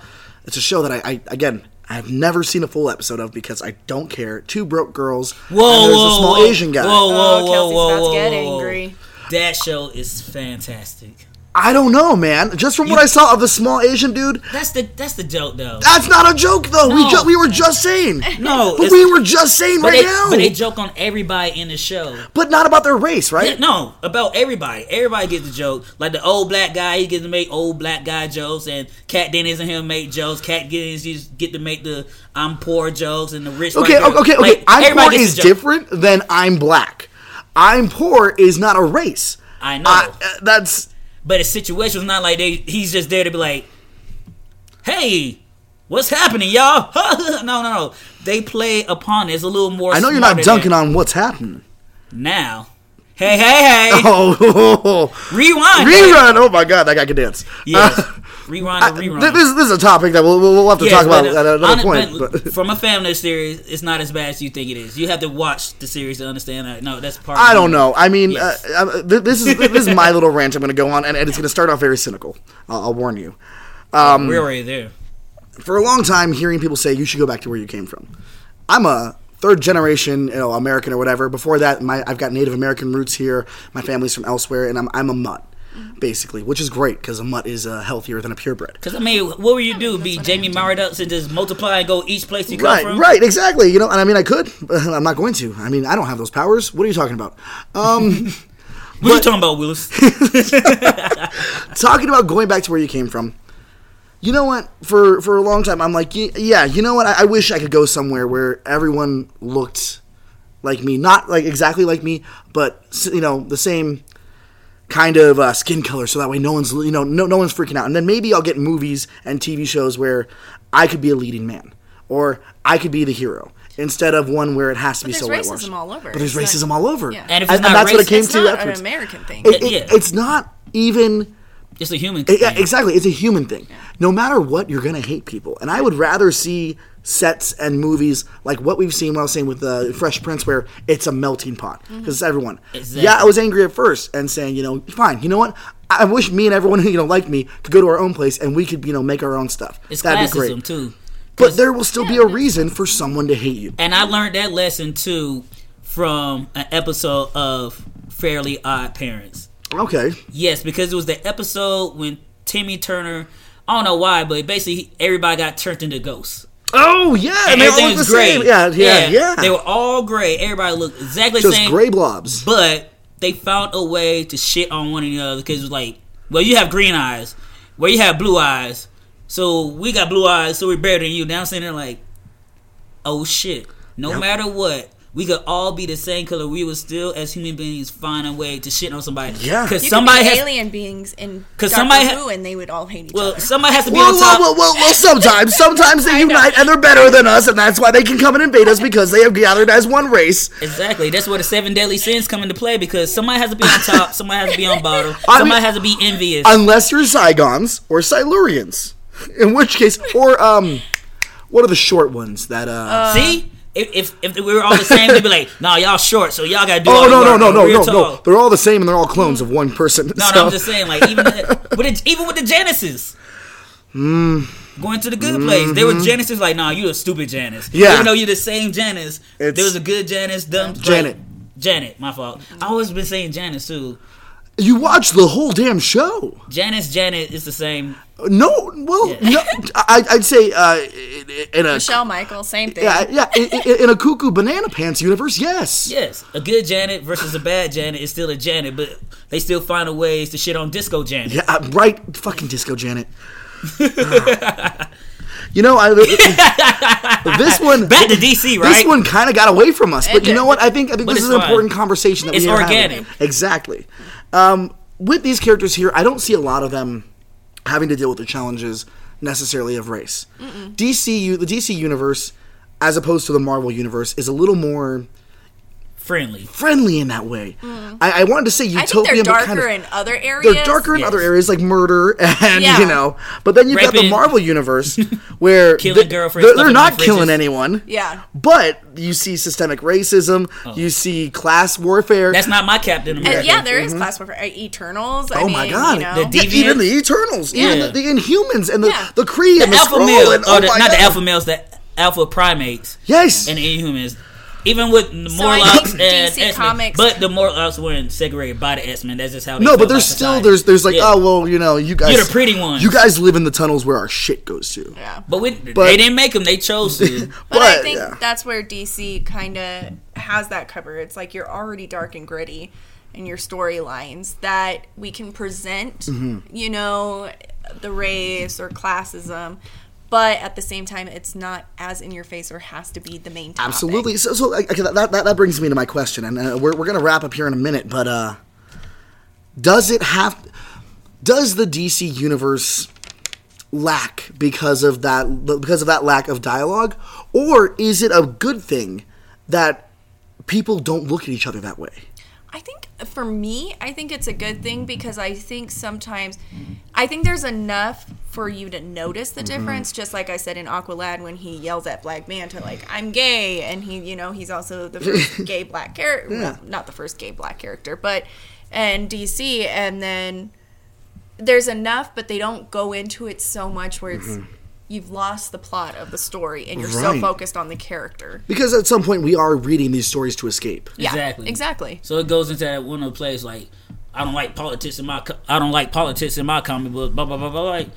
it's a show that I, I again. I've never seen a full episode of because I don't care. Two broke girls. Whoa, and there's whoa, a small whoa. Asian guy. Whoa, whoa, Oh, whoa, Kelsey's whoa, about to get whoa. angry. That show is fantastic. I don't know, man. Just from what I saw of the small Asian dude, That's the that's the joke though. that's not a joke though. We ju- we were just saying. No, But we were just saying right they, now. but they joke on everybody in the show. But not about their race, right? No, about everybody. Everybody gets the joke. Like the old black guy, he gets to make old black guy jokes, and Kat Dennings and him make jokes. Kat Dennings just get to make the I'm poor jokes, and the rich. Okay, white okay, okay. Like, I'm poor is different than I'm black. I'm poor is not a race. I know, I, uh, that's but the situation's not like they. He's just there to be like, "Hey, what's happening, y'all?" no, no, no. They play upon it. It's a little more. I know you're not dunking on what's happening. now. Hey, hey, hey! Oh, Rewind. rerun! Oh my god, that guy can dance. Yes. Uh, Rewind I- rerun. th- this, this is a topic that we'll, we'll have to Yes, talk about uh, at another hon- point. but from a family series, it's not as bad as you think it is. You have to watch the series to understand that. No, that's part. I don't know. I mean, Yes. uh, uh, this is this is my little rant. I'm going to go on, and, and it's going to start off very cynical. I'll, I'll warn you. Um, We're already there. for a long time hearing people say you should go back to where you came from. I'm a third generation, you know, American or whatever. Before that, my I've got Native American roots here. My family's from elsewhere, and I'm I'm a mutt, basically, which is great because a mutt is uh, healthier than a purebred. Because I mean, what would you do? Be Jamie Madrox and just multiply and go each place you come Right, from? right, exactly. You know, and I mean, I could, but I'm not going to. I mean, I don't have those powers. What are you talking about? Um, What are you talking about, Willis? talking about going back to where you came from. You know what? For for a long time, I'm like, yeah. You know what? I, I wish I could go somewhere where everyone looked like me, not like exactly like me, but you know, the same kind of uh, skin color, so that way no one's you know no no one's freaking out. And then maybe I'll get movies and TV shows where I could be a leading man, or I could be the hero. Instead of one where it has to be there's so whitewashed. racism all over. But there's It's racism not- all over. Yeah. And if it's not that's what it came It's to not an. American thing. It- it- Yeah. It's not even It's a human it- thing. yeah, exactly. It's a human thing. No matter what, you're gonna hate people, and I would rather see sets and movies like what we've seen. What I was saying with the Fresh Prince, where it's a melting pot mm-hmm. because it's everyone. Exactly. Yeah, I was angry at first and saying, you know, fine. You know what? I wish me and everyone who you know liked me could go to our own place and we could you know make our own stuff. It's That'd be great. too. But there will still be a reason for someone to hate you. And I learned that lesson too from an episode of Fairly Odd Parents. Okay. Yes, because it was the episode when Timmy Turner. I don't know why, but basically everybody got turned into ghosts. Oh yeah, and, And they all everything was the gray. same. Yeah, yeah, yeah. They were all gray. Everybody looked exactly the just same. gray blobs. But they found a way to shit on one another because it was like, well, you have green eyes, well, you have blue eyes, so we got blue eyes, so we're better than you. Now I'm sitting there like, oh shit. No Yep. matter what, we could all be the same color. We would still, as human beings, find a way to shit on somebody. Yeah. because somebody be has. alien beings in 'Cause Doctor somebody ha- and they would all hate each Well, other. somebody has to be Well, on top. well, well, well, well, sometimes, sometimes they I know. unite and they're better than us, and that's why they can come and invade us because they have gathered as one race. Exactly. That's where the seven deadly sins come into play because somebody has to be on top, somebody has to be on bottom, I somebody mean- has to be envious. Unless you're Zygons or Silurians, in which case, or um, what are the short ones that uh? See, if, if if we were all the same, they'd be like, "No, y'all short, so y'all gotta do." oh no no no no no no! They're all the same and they're all clones of one person. No, so- no, I'm just saying, like even the, with the, even with the Janices. Going to the good place, they were Janices. Like, nah, you a stupid Janice. Mm-hmm. Yeah. even though you're the same Janice, It's- there was a good Janice, dumb Janet. like- Janet, my fault. I always been saying Janice too. You watch the whole damn show. Janice Janet is the same. No, well, Yeah. no, I, I'd say uh, in, in a Michelle Michael, same thing. yeah, yeah, in, in- in a cuckoo banana pants universe, yes. Yes, a good Janet versus a bad Janet is still a Janet, but they still find a ways to shit on Disco Janet. Yeah, uh, right. Fucking Disco Janet. you know, I this one Back to DC, right? This one kind of got away from us, but you know what? I think I think But this is an fine. important conversation that It's we are having. organic. Exactly. Um, with these characters here, I don't see a lot of them having to deal with the challenges necessarily of race. DCU, the DC universe, as opposed to the Marvel universe, is a little more Friendly. friendly in that way. I, I wanted to say I think utopian, they're but darker kind of, in other areas. they're darker in Yes. other areas like murder and Yeah. you know. But then you've got the Marvel universe where Killing they- girlfriends, they're, they're not killing fridges. anyone. Yeah. But you see systemic racism. Oh. You see class warfare. That's not my Captain America. And yeah, there is class warfare. Uh, Eternals. I Mm-hmm. oh mean, my god! You know, The Yeah, even the Eternals, even the, the Inhumans, and the Yeah. the Kree the and the alpha Skrull, male, and oh the, my not god! the alpha males, the alpha primates Yes, and the Inhumans. Even with the So I Morlocks and DC X-Men, Comics- but the Morlocks weren't segregated by the X Men. That's just how. They no, but there's by still society. there's there's like Yeah. oh well you know you guys You're the pretty ones. you guys live in the tunnels where our shit goes to. yeah. But, we, But- they didn't make them. They chose to. But, I think yeah. that's where DC kind of has that cover. It's like you're already dark and gritty in your storylines that we can present, Mm-hmm. you know, the race or classism, but at the same time, it's not as in your face or has to be the main topic. Absolutely. So, so that, that that brings me to my question, and uh, we're we're gonna wrap up here in a minute. But uh, does it have? Does the DC universe lack because of that because of that lack of dialogue, or is it a good thing that people don't look at each other that way? I think for me, I think it's a good thing because I think sometimes, I think there's enough for you to notice the mm-hmm. difference. Just like I said in Aqualad when he yells at Black Manta, like "I'm gay," and he, you know, he's also the first gay black character, Yeah. not the first gay black character, but and DC, and then there's enough, but they don't go into it so much where it's. Mm-hmm. You've lost the plot of the story, and you're so Right. focused on the character. Because at some point we are reading these stories to escape. Yeah, Exactly. exactly. So it goes into that one of the plays like, I don't like politics in my, co- I don't like politics in my comic book. Blah blah blah blah. Like,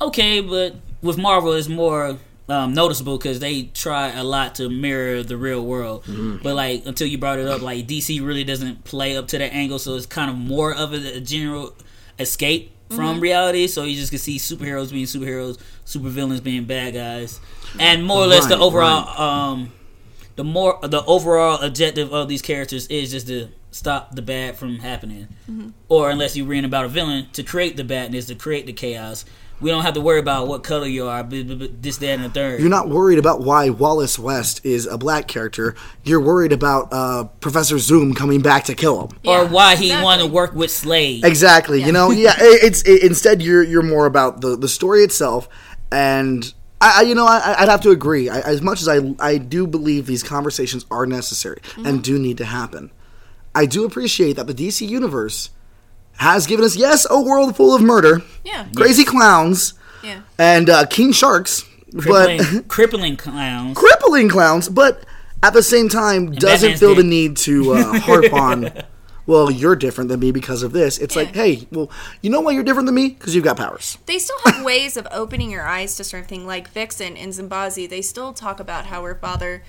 okay, but with Marvel, it's more um, noticeable because they try a lot to mirror the real world. But like until you brought it up, like DC really doesn't play up to that angle, so it's kind of more of a, a general escape from reality. So you just can see superheroes being superheroes, supervillains being bad guys, and more or less the Right, overall. Um, the more the overall objective of these characters is just to stop the bad from happening, or unless you're reading about a villain to create the badness, to create the chaos. We don't have to worry about what color you are, this, that, and the third. You're not worried about why Wallace West is a black character. You're worried about uh, Professor Zoom coming back to kill him. or why he exactly. wanted to work with slaves. Exactly. You know, yeah. It's it, instead you're you're more about the the story itself, and I, I you know I, I'd have to agree. I, as much as I I do believe these conversations are necessary and do need to happen, I do appreciate that the DC universe has given us yes a world full of murder, Yeah, crazy clowns, yeah. and uh, king sharks, crippling, but crippling clowns. crippling clowns, but at the same time doesn't Batman's feel the need to uh, harp on. Well, you're different than me because of this. It's like, hey, well, you know why you're different than me? Because you've got powers. They still have ways of opening your eyes to certain things, like Vixen and Zambesi. They still talk about how her father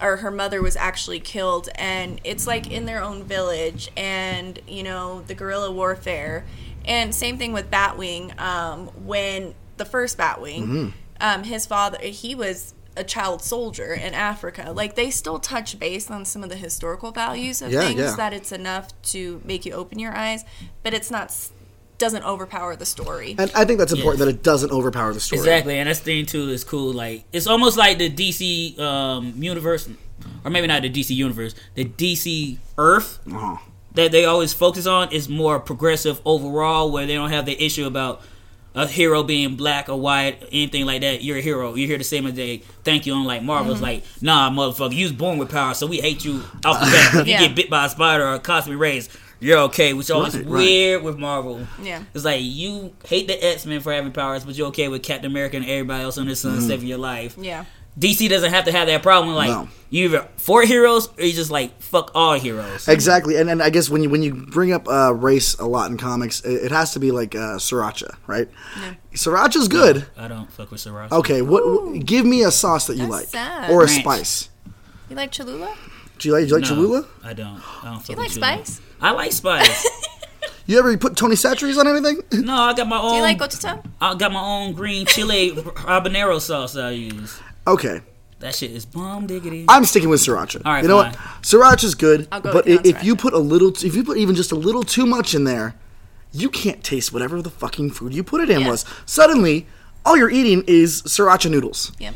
or her mother was actually killed, and it's like in their own village, and you know the guerrilla warfare, and same thing with Batwing. Um, when the first Batwing, Mm-hmm. um, his father, he was a child soldier in Africa. Like they still touch base on some of the historical values of Yeah, things yeah. that it's enough to make you open your eyes, but it's not doesn't overpower the story. And I think that's important that it doesn't overpower the story. Exactly, and that's the thing too is cool. Like it's almost like the DC um, universe, or maybe not the DC universe, the DC Earth Uh-huh. that they always focus on is more progressive overall, where they don't have the issue about a hero being black or white, anything like that. You're a hero. You're here the same as they thank you. Unlike Marvel's, Mm-hmm. like, nah, motherfucker, you was born with power, so we hate you off the bat. If you Yeah. get bit by a spider or a cosmic rays, you're okay. Which is always Right, right. weird with Marvel. Yeah. It's like you hate the X Men for having powers, but you're okay with Captain America and everybody else on the sun Mm-hmm. saving your life. Yeah. DC doesn't have to have that problem. Like No. you either for heroes or you just like fuck all heroes. Exactly, and and I guess when you when you bring up uh, race a lot in comics, it, it has to be like uh, Sriracha, right? Yeah. Sriracha's good. I don't fuck with Sriracha. Okay, what, what? Give me a sauce that you That's like, sad. or a Ranch. spice. You like Cholula? Do you like? Do you like No, Cholula? I don't. I don't fuck You like Cholula. spice? I like spice. You ever put Tony Chachere's on anything? no, I got my own. Do you like Gotita? I got my own green chili habanero sauce that I use. okay, That shit is bomb diggity. I'm sticking with Sriracha. All right, you know fine. what? Sriracha's good, I'll go but with you i- on if you put a little, t- if you put even just a little too much in there, you can't taste whatever the fucking food you put it in Yeah. was. Suddenly, all you're eating is Sriracha noodles. Yep.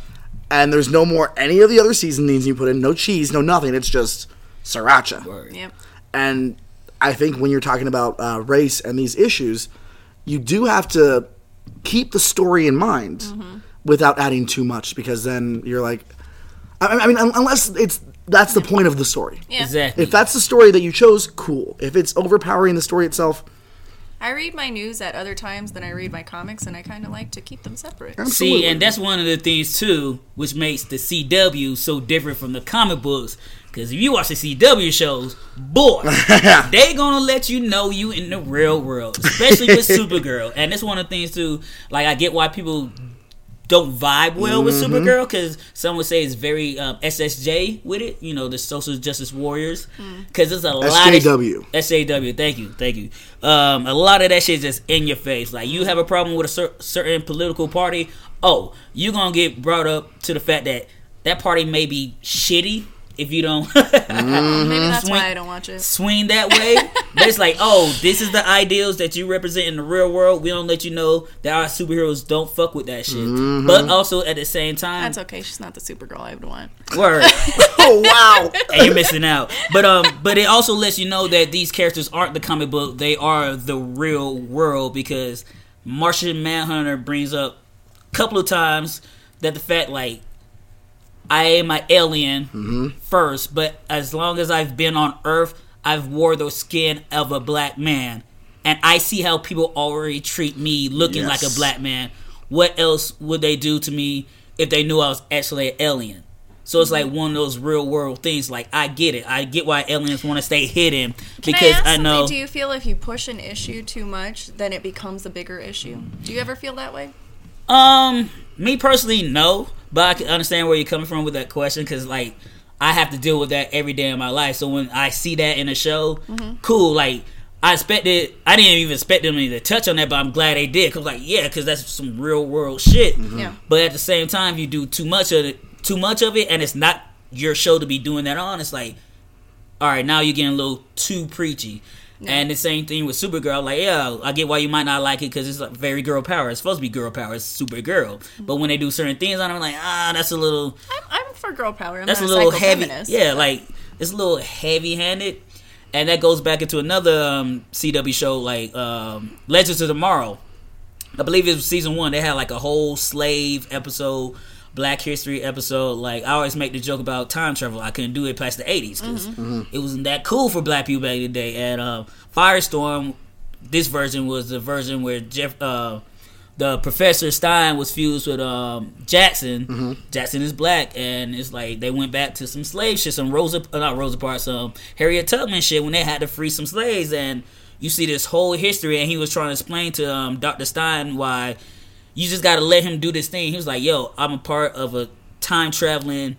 And there's no more any of the other seasonings you put in, no cheese, no nothing. It's just sriracha. Word. Yep. And I think when you're talking about uh, race and these issues, you do have to keep the story in mind Mm-hmm. without adding too much, because then you're like, I, I mean, unless it's that's the point of the story. Yeah. Exactly. If that's the story that you chose, cool. If it's overpowering the story itself, I read my news at other times than I read my comics, and I kind of like to keep them separate. absolutely. See, and that's one of the things too, which makes the CW so different from the comic books. Because if you watch the CW shows, boy, they gonna let you know you in the real world, especially with Supergirl. And that's one of the things too. Like I get why people don't vibe well with Mm-hmm. Supergirl because some would say it's very um, SSJ with it. You know, the social justice warriors. Because it's a lot of SJW. SJW. Thank you, thank you. Um, a lot of that shit is just in your face. Like you have a problem with a cer- certain political party. Oh, you're gonna get brought up to the fact that that party may be shitty if you don't Maybe that's Swing- why I don't watch it. swing that way. but it's like, oh, this is the ideals that you represent in the real world. We don't let you know that our superheroes don't fuck with that shit. But also at the same time, That's okay. She's not the Supergirl I would want. word. oh wow. and you're missing out. But um, but it also lets you know that these characters aren't the comic book; they are the real world. Because Martian Manhunter brings up a couple of times that the fact like I am an alien first, but as long as I've been on Earth, I've wore the skin of a black man, and I see how people already treat me looking like a black man. What else would they do to me if they knew I was actually an alien? So it's like one of those real world things. Like I get it. I get why aliens want to stay hidden Can because I, ask I, know. something? Do you feel if you push an issue too much, then it becomes a bigger issue? Do you ever feel that way? Um, me personally, no, but I can understand where you're coming from with that question because like I have to deal with that every day in my life. So when I see that in a show, mm-hmm. cool. Like I expected, I didn't even expect them to touch on that, but I'm glad they did. Cause like yeah, cause that's some real world shit. Mm-hmm. Yeah. But at the same time, you do too much of it, too much of it, and it's not your show to be doing that on. It's like, all right, now you're getting a little too preachy. And the same thing with Supergirl. Like, yeah, I get why you might not like it because it's like very girl power. It's supposed to be girl power. It's Supergirl. But when they do certain things on it, I'm like, ah, that's a little, I'm, I'm for girl power. I'm that's a little heavy. Yeah, like it's a little heavy handed. And that goes back into another um, CW show, like um, Legends of Tomorrow. I believe it was season one. They had like a whole slave episode, Black History episode. Like I always make the joke about time travel. I couldn't do it past the 80s because it wasn't that cool for black people back in the day. And uh, Firestorm, this version was the version where Jeff, uh, the Professor Stein was fused with um, Jackson. Jackson is black, and it's like they went back to some slave shit, some Rosa, uh, not Rosa Parks, some Harriet Tubman shit when they had to free some slaves. And you see this whole history, and he was trying to explain to um, Dr. Stein why you just got to let him do this thing. He was like, "Yo, I'm a part of a time traveling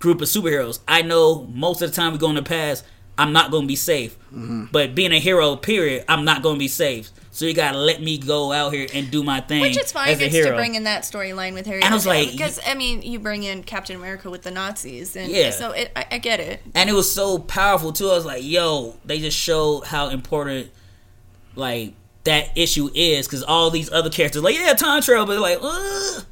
group of superheroes. I know most of the time we go in the past, I'm not going to be safe. Mm-hmm. But being a hero, period, I'm not going to be safe. So you got to let me go out here and do my thing Which is fine. as a It's hero. to bring in that storyline with Harry. And I was like- because I mean, you bring in Captain America with the Nazis, and Yeah. so it, I, I get it. and it was so powerful too. I was like, "Yo!" They just showed how important like that issue is because all these other characters, like, yeah, time travel, but like, Ugh,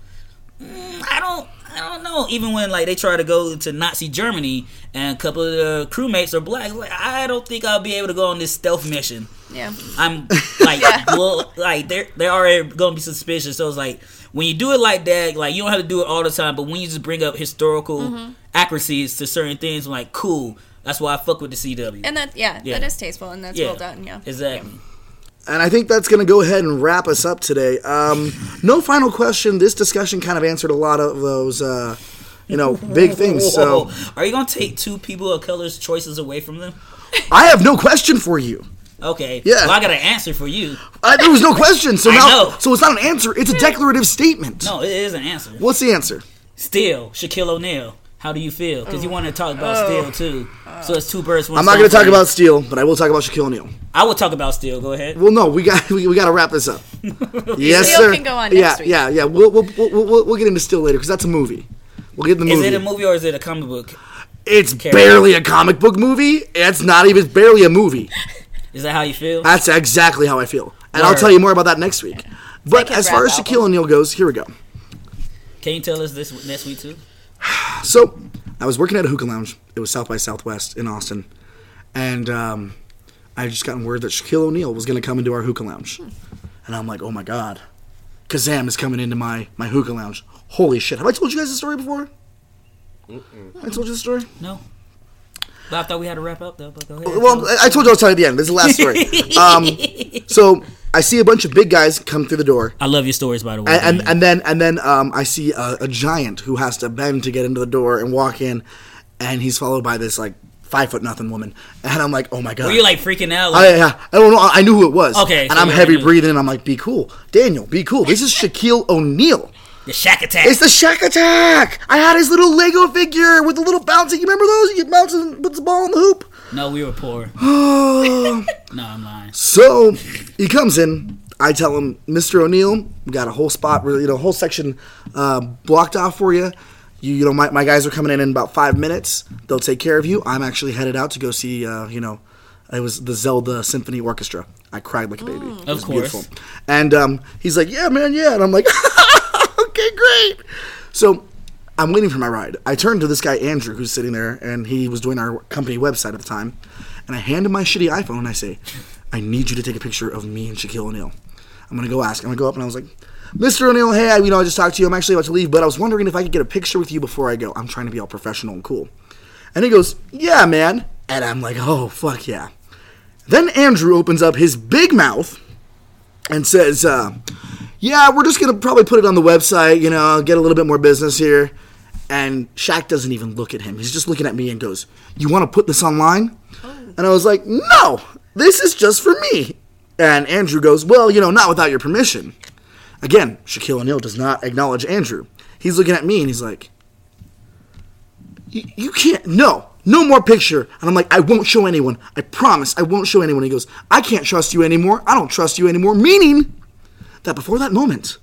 mm, I don't, I don't know. Even when like they try to go to Nazi Germany and a couple of the crewmates are black, like, I don't think I'll be able to go on this stealth mission. Yeah. I'm like, well, like they're they're already gonna be suspicious. So it's like when you do it like that, like you don't have to do it all the time, but when you just bring up historical Mm-hmm. accuracies to certain things, I'm like, cool. That's why I fuck with the CW. And that, yeah, Yeah. that is tasteful and that's yeah, well done. Yeah. exactly. And I think that's going to go ahead and wrap us up today. Um, no final question. This discussion kind of answered a lot of those uh, you know, big things. So are you gonna take two people of color's choices away from them? I have no question for you. Okay. Yeah. Well, I got an answer for you. Uh, there was no question. So now, so it's not an answer. It's a declarative statement. No, it is an answer. What's the answer? Still, Shaquille O'Neal. How do you feel? Because you mm. want to talk about oh. Steel too. So it's two birds. One I'm not going to talk about Steel, but I will talk about Shaquille O'Neal. I will talk about Steel. Go ahead. Well, no, we got we, we got to wrap this up. yes, Steel sir. can go on yeah, week. yeah, yeah. We'll we'll, we'll, we'll, we'll get into Steel later because that's a movie. We'll get in the Is it a movie or is it a comic book? it's character? barely a comic book movie. It's not even barely a movie. Is that how you feel? That's exactly how I feel, and I'll tell you more about that next week. But as far as album. Shaquille O'Neal goes, here we go. Can you tell us this next week too? So I was working at a hookah lounge. It was South by Southwest in Austin, and um, I had just gotten word that Shaquille O'Neal was going to come into our hookah lounge, and I'm like, oh my god, Kazam is coming into my my hookah lounge. Holy shit! Have I told you guys the story before? I told you the story. No. But I thought we had to wrap up though. But go ahead. Well, I I told you I was telling you at the end. This is the last story. um, so I see a bunch of big guys come through the door, I love your stories, by the way. and and, and then and then um, I see a, a giant who has to bend to get into the door and walk in, and he's followed by this like five foot nothing woman, and I'm like, oh my god. Were you like freaking out? I, Like, yeah, I don't know. I knew who it was. Okay, and so I'm heavy knew. breathing, and I'm like, "Be cool, Daniel. Be cool. This is Shaquille O'Neal. the Shaq Attack. It's the Shaq Attack. I had his little Lego figure with the little bouncy. You remember those? You bounce and puts the ball in the hoop. No, we were poor. No, I'm lying. So he comes in. I tell him, Mr. O'Neal, we got a whole spot, you know, whole section uh, blocked off for you. You, you know, my, my guys are coming in in about five minutes. They'll take care of you. I'm actually headed out to go see, uh, you know, it was the Zelda Symphony Orchestra. I cried like a baby. It Of was course. And um, he's like, yeah, man, yeah. And I'm like, okay, great. So I'm waiting for my ride. I turn to this guy, Andrew, who's sitting there, and he was doing our company website at the time. And I hand him my shitty iPhone and I say, I need you to take a picture of me and Shaquille O'Neal. I'm gonna go ask. I'm gonna go up and I was like, Mr. O'Neal, hey, I, you know, I just talked to you. I'm actually about to leave, but I was wondering if I could get a picture with you before I go. I'm trying to be all professional and cool. And he goes, Yeah, man. And I'm like, Oh, fuck yeah. Then Andrew opens up his big mouth and says, uh, Yeah, we're just gonna probably put it on the website, you know, get a little bit more business here. And Shaq doesn't even look at him. He's just looking at me and goes, You wanna put this online? Oh. And I was like, No, this is just for me. And Andrew goes, Well, you know, not without your permission. Again, Shaquille O'Neal does not acknowledge Andrew. He's looking at me and he's like, "You you can't, no, no more picture. And I'm like, I won't show anyone. I promise, I won't show anyone. He goes, I can't trust you anymore. I don't trust you anymore. Meaning that before that moment,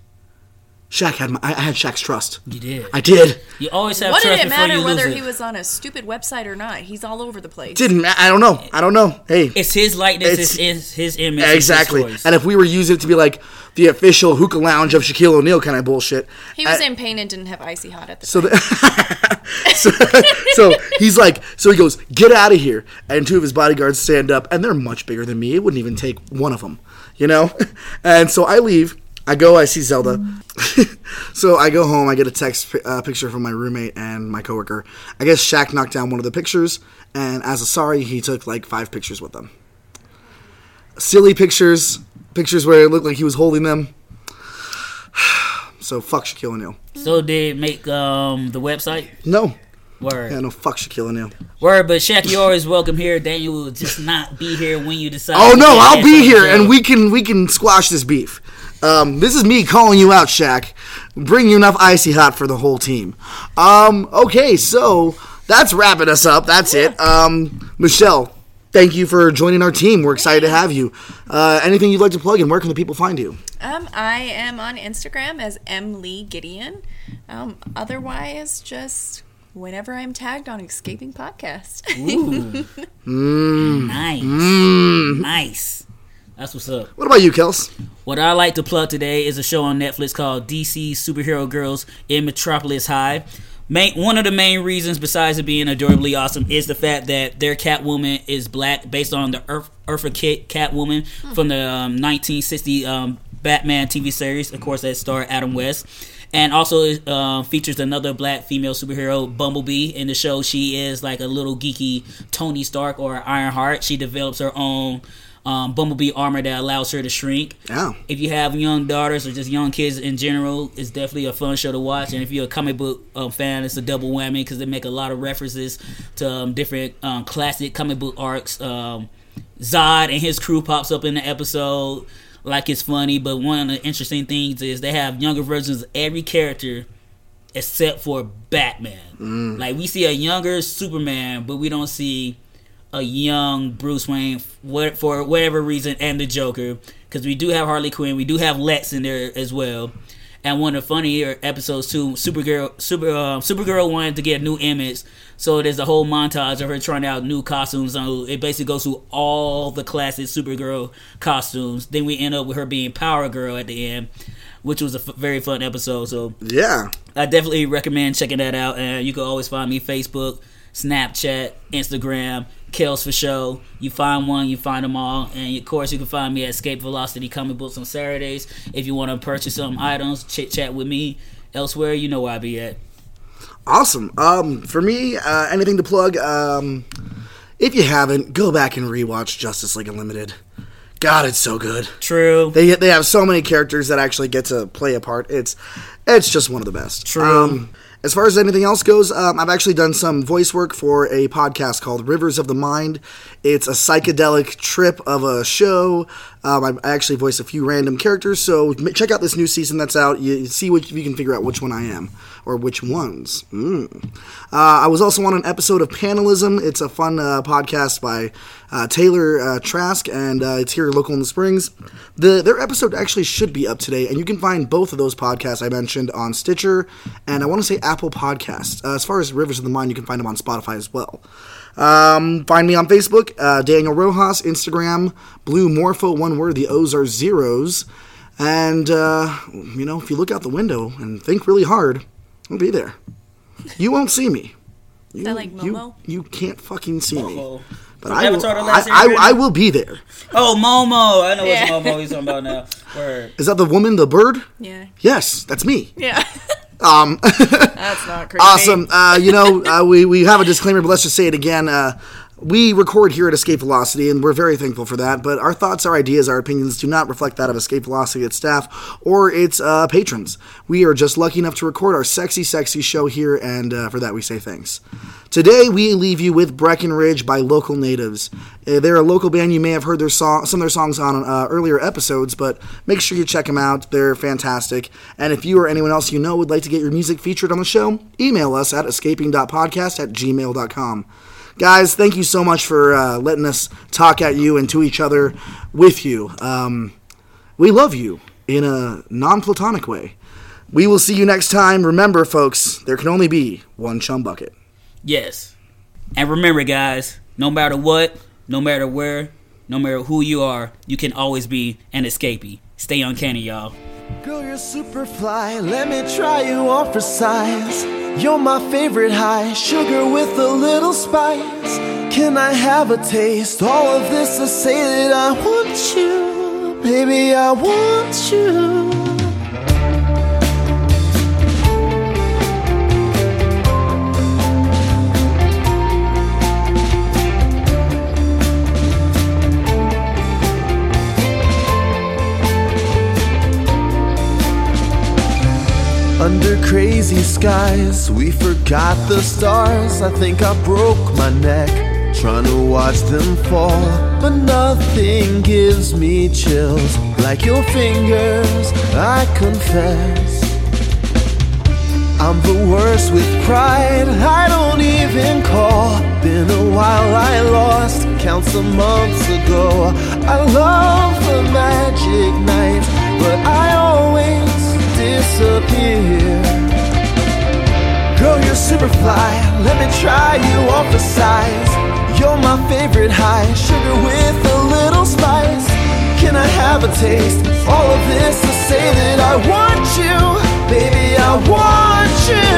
Shaq had my, I I had Shaq's trust. You did. I did. You always have What did trust it before matter whether it. he was on a stupid website or not? He's all over the place. Didn't ma- I don't know. I don't know. Hey, It's his likeness. It's- It's, his, his image. it's his exactly. And if we were using it to be like the official hookah lounge of Shaquille O'Neal kind of bullshit, He was I- in pain and didn't have icy hot at the So, time. the, so, so he's like, so he goes, get out of here. And two of his bodyguards stand up, and they're much bigger than me. It wouldn't even take one of them, you know? And so I leave. I go, I see Zelda. so I go home. I get a text uh, picture from my roommate and my coworker. I guess Shaq knocked down one of the pictures, and as a sorry, he took like five pictures with them. Silly pictures, pictures where it looked like he was holding them. So fuck Shaquille O'Neal. So did make um the website No, word Yeah, no, fuck Shaquille O'Neal. word. But Shaq, you're always welcome here. Daniel will just not be here when you decide. Oh no, I'll be here, and we can we can squash this beef. Um, this is me calling you out, Shaq. Bring you enough icy hot for the whole team. Um, okay, so that's wrapping us up. That's it. Um, Michelle, thank you for joining our team. We're excited to have you. Uh, anything you'd like to plug, and where can the people find you? Um, I am on Instagram as M Lee Gideon. Um, otherwise, just whenever I'm tagged on Escaping Podcast. Ooh. Nice, nice. That's what's up. What about you, Kels? What I like to plug today is a show on Netflix called DC Superhero Girls in Metropolis High. Main, one of the main reasons, besides it being adorably awesome, is the fact that their Catwoman is black, based on the Earth, Eartha Kitt Catwoman from the um, 1960 um, Batman TV series. Of course, that starred Adam West, and also uh, features another black female superhero, Bumblebee. In the show, she is like a little geeky Tony Stark or Ironheart. She develops her own um, Bumblebee armor that allows her to shrink. Yeah. If you have young daughters or just young kids in general, it's definitely a fun show to watch. And if you're a comic book um, fan, it's a double whammy because they make a lot of references to um, different um, classic comic book arcs. Um, Zod and his crew pops up in the episode like it's funny, but one of the interesting things is they have younger versions of every character except for Batman. Like we see a younger Superman, but we don't see a young Bruce Wayne for for whatever reason, and the Joker because we do have Harley Quinn, we do have Lex in there as well. And one of the funnier episodes too, Supergirl, Super, uh, Supergirl wanted to get a new image, so there's a whole montage of her trying out new costumes. So it basically goes through all the classic Supergirl costumes. Then we end up with her being Power Girl at the end, which was a f- very fun episode. So Yeah. I definitely recommend checking that out. And you can always find me Facebook, Snapchat, Instagram, Kels for Show. You find one, you find them all. And of course, you can find me at Escape Velocity Comic Books on Saturdays. If you want to purchase some items, chit chat with me. Elsewhere, you know where I be at. Awesome. Um, for me, uh, anything to plug? Um, if you haven't, go back and rewatch Justice League Unlimited. God, it's so good. True. They they have so many characters that actually get to play a part. It's it's just one of the best. True. Um, as far as anything else goes, um, I've actually done some voice work for a podcast called Rivers of the Mind. It's a psychedelic trip of a show. Um, I actually voice a few random characters, so check out this new season that's out. You see what you can figure out which one I am or which ones. Mm. Uh, I was also on an episode of Panelism. It's a fun uh, podcast by uh, Taylor uh, Trask, and uh, it's here local in the Springs. The their episode actually should be up today, and you can find both of those podcasts I mentioned on Stitcher and I want to say Apple Podcasts. Uh, as far as Rivers of the Mind, you can find them on Spotify as well. Um, find me on Facebook, uh, Daniel Rojas, Instagram, Blue Morpho, one word. The O's are zeros. And, uh, you know, if you look out the window and think really hard, I'll be there. You won't see me. You, that like Momo? you can't fucking see me. But I will, I, I, I will be there. Oh, Momo. I know Yeah. what Momo he's talking about now. Word. Is that the woman, the bird? Yeah. Yes, that's me. Yeah. Um, That's not creepy. Awesome. Uh, you know, uh, we, we have a disclaimer, but let's just say it again. Uh, we record here at Escape Velocity, and we're very thankful for that. But our thoughts, our ideas, our opinions do not reflect that of Escape Velocity, its staff, or its uh, patrons. We are just lucky enough to record our sexy, sexy show here, and uh, for that we say thanks. Today, we leave you with Breckenridge by Local Natives. Uh, they're a local band. You may have heard their song, some of their songs on uh, earlier episodes, but make sure you check them out. They're fantastic. And if you or anyone else you know would like to get your music featured on the show, email us at escaping.podcast at gmail.com. Guys, thank you so much for uh, letting us talk at you and to each other with you. Um, we love you in a non platonic way. We will see you next time. Remember, folks, there can only be one chum bucket. Yes. And remember, guys, no matter what, no matter where, no matter who you are, you can always be an escapee. Stay uncanny, y'all. Girl, you're super fly. Let me try you on for size. You're my favorite high, sugar with a little spice. Can I have a taste? All of this to say that I want you, baby. I want you. Under crazy skies, we forgot the stars. I think I broke my neck trying to watch them fall. But nothing gives me chills like your fingers, I confess. I'm the worst with pride, I don't even call. Been a while, I lost count some months ago. I love the magic night, but I always disappear. Girl, you're super fly, let me try you on for size. You're my favorite high, sugar with a little spice. Can I have a taste? All of this to say that I want you, baby, I want you.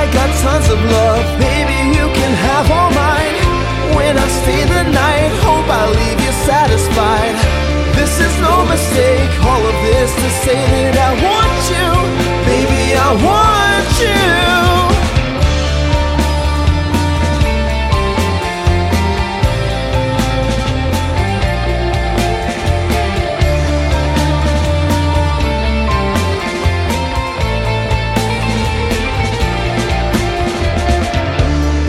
I got tons of love, baby, you can have all mine. When I stay the night, hope I leave you satisfied. This is no mistake, all of this to say that I want you. Baby, I want you.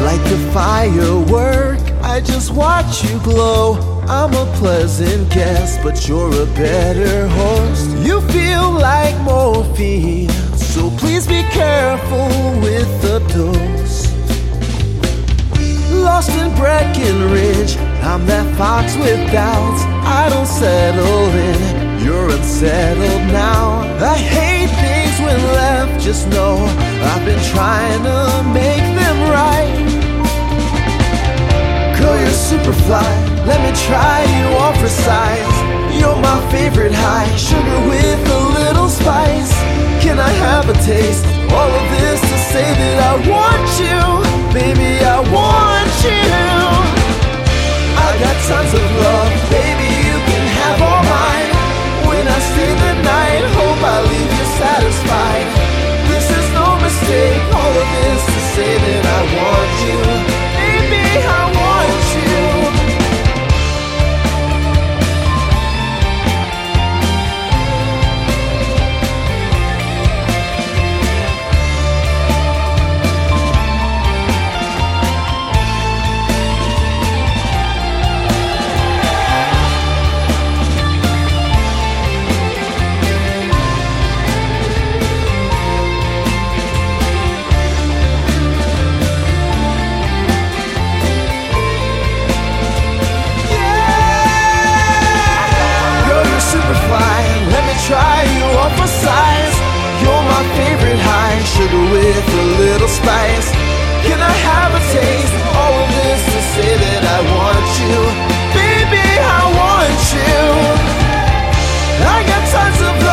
like a firework. I just watch you glow. I'm a pleasant guest, but you're a better host. You feel like morphine, so please be careful with the dose. Lost in Breckenridge, I'm that fox with doubts. I don't settle in, you're unsettled now. I hate things when left, just know I've been trying to make them right. Girl, you're super fly, let me try you on for size. You're my favorite high, sugar with a little spice. Can I have a taste? All of this to say that I want you, baby, I want you. I got tons of love, baby, you can have all mine. When I stay the night, hope I leave you satisfied. This is no mistake, all of this to say that I want you, baby, I it with a little spice. Can I have a taste? All of this to say that I want you, baby, I want you. I got tons of love.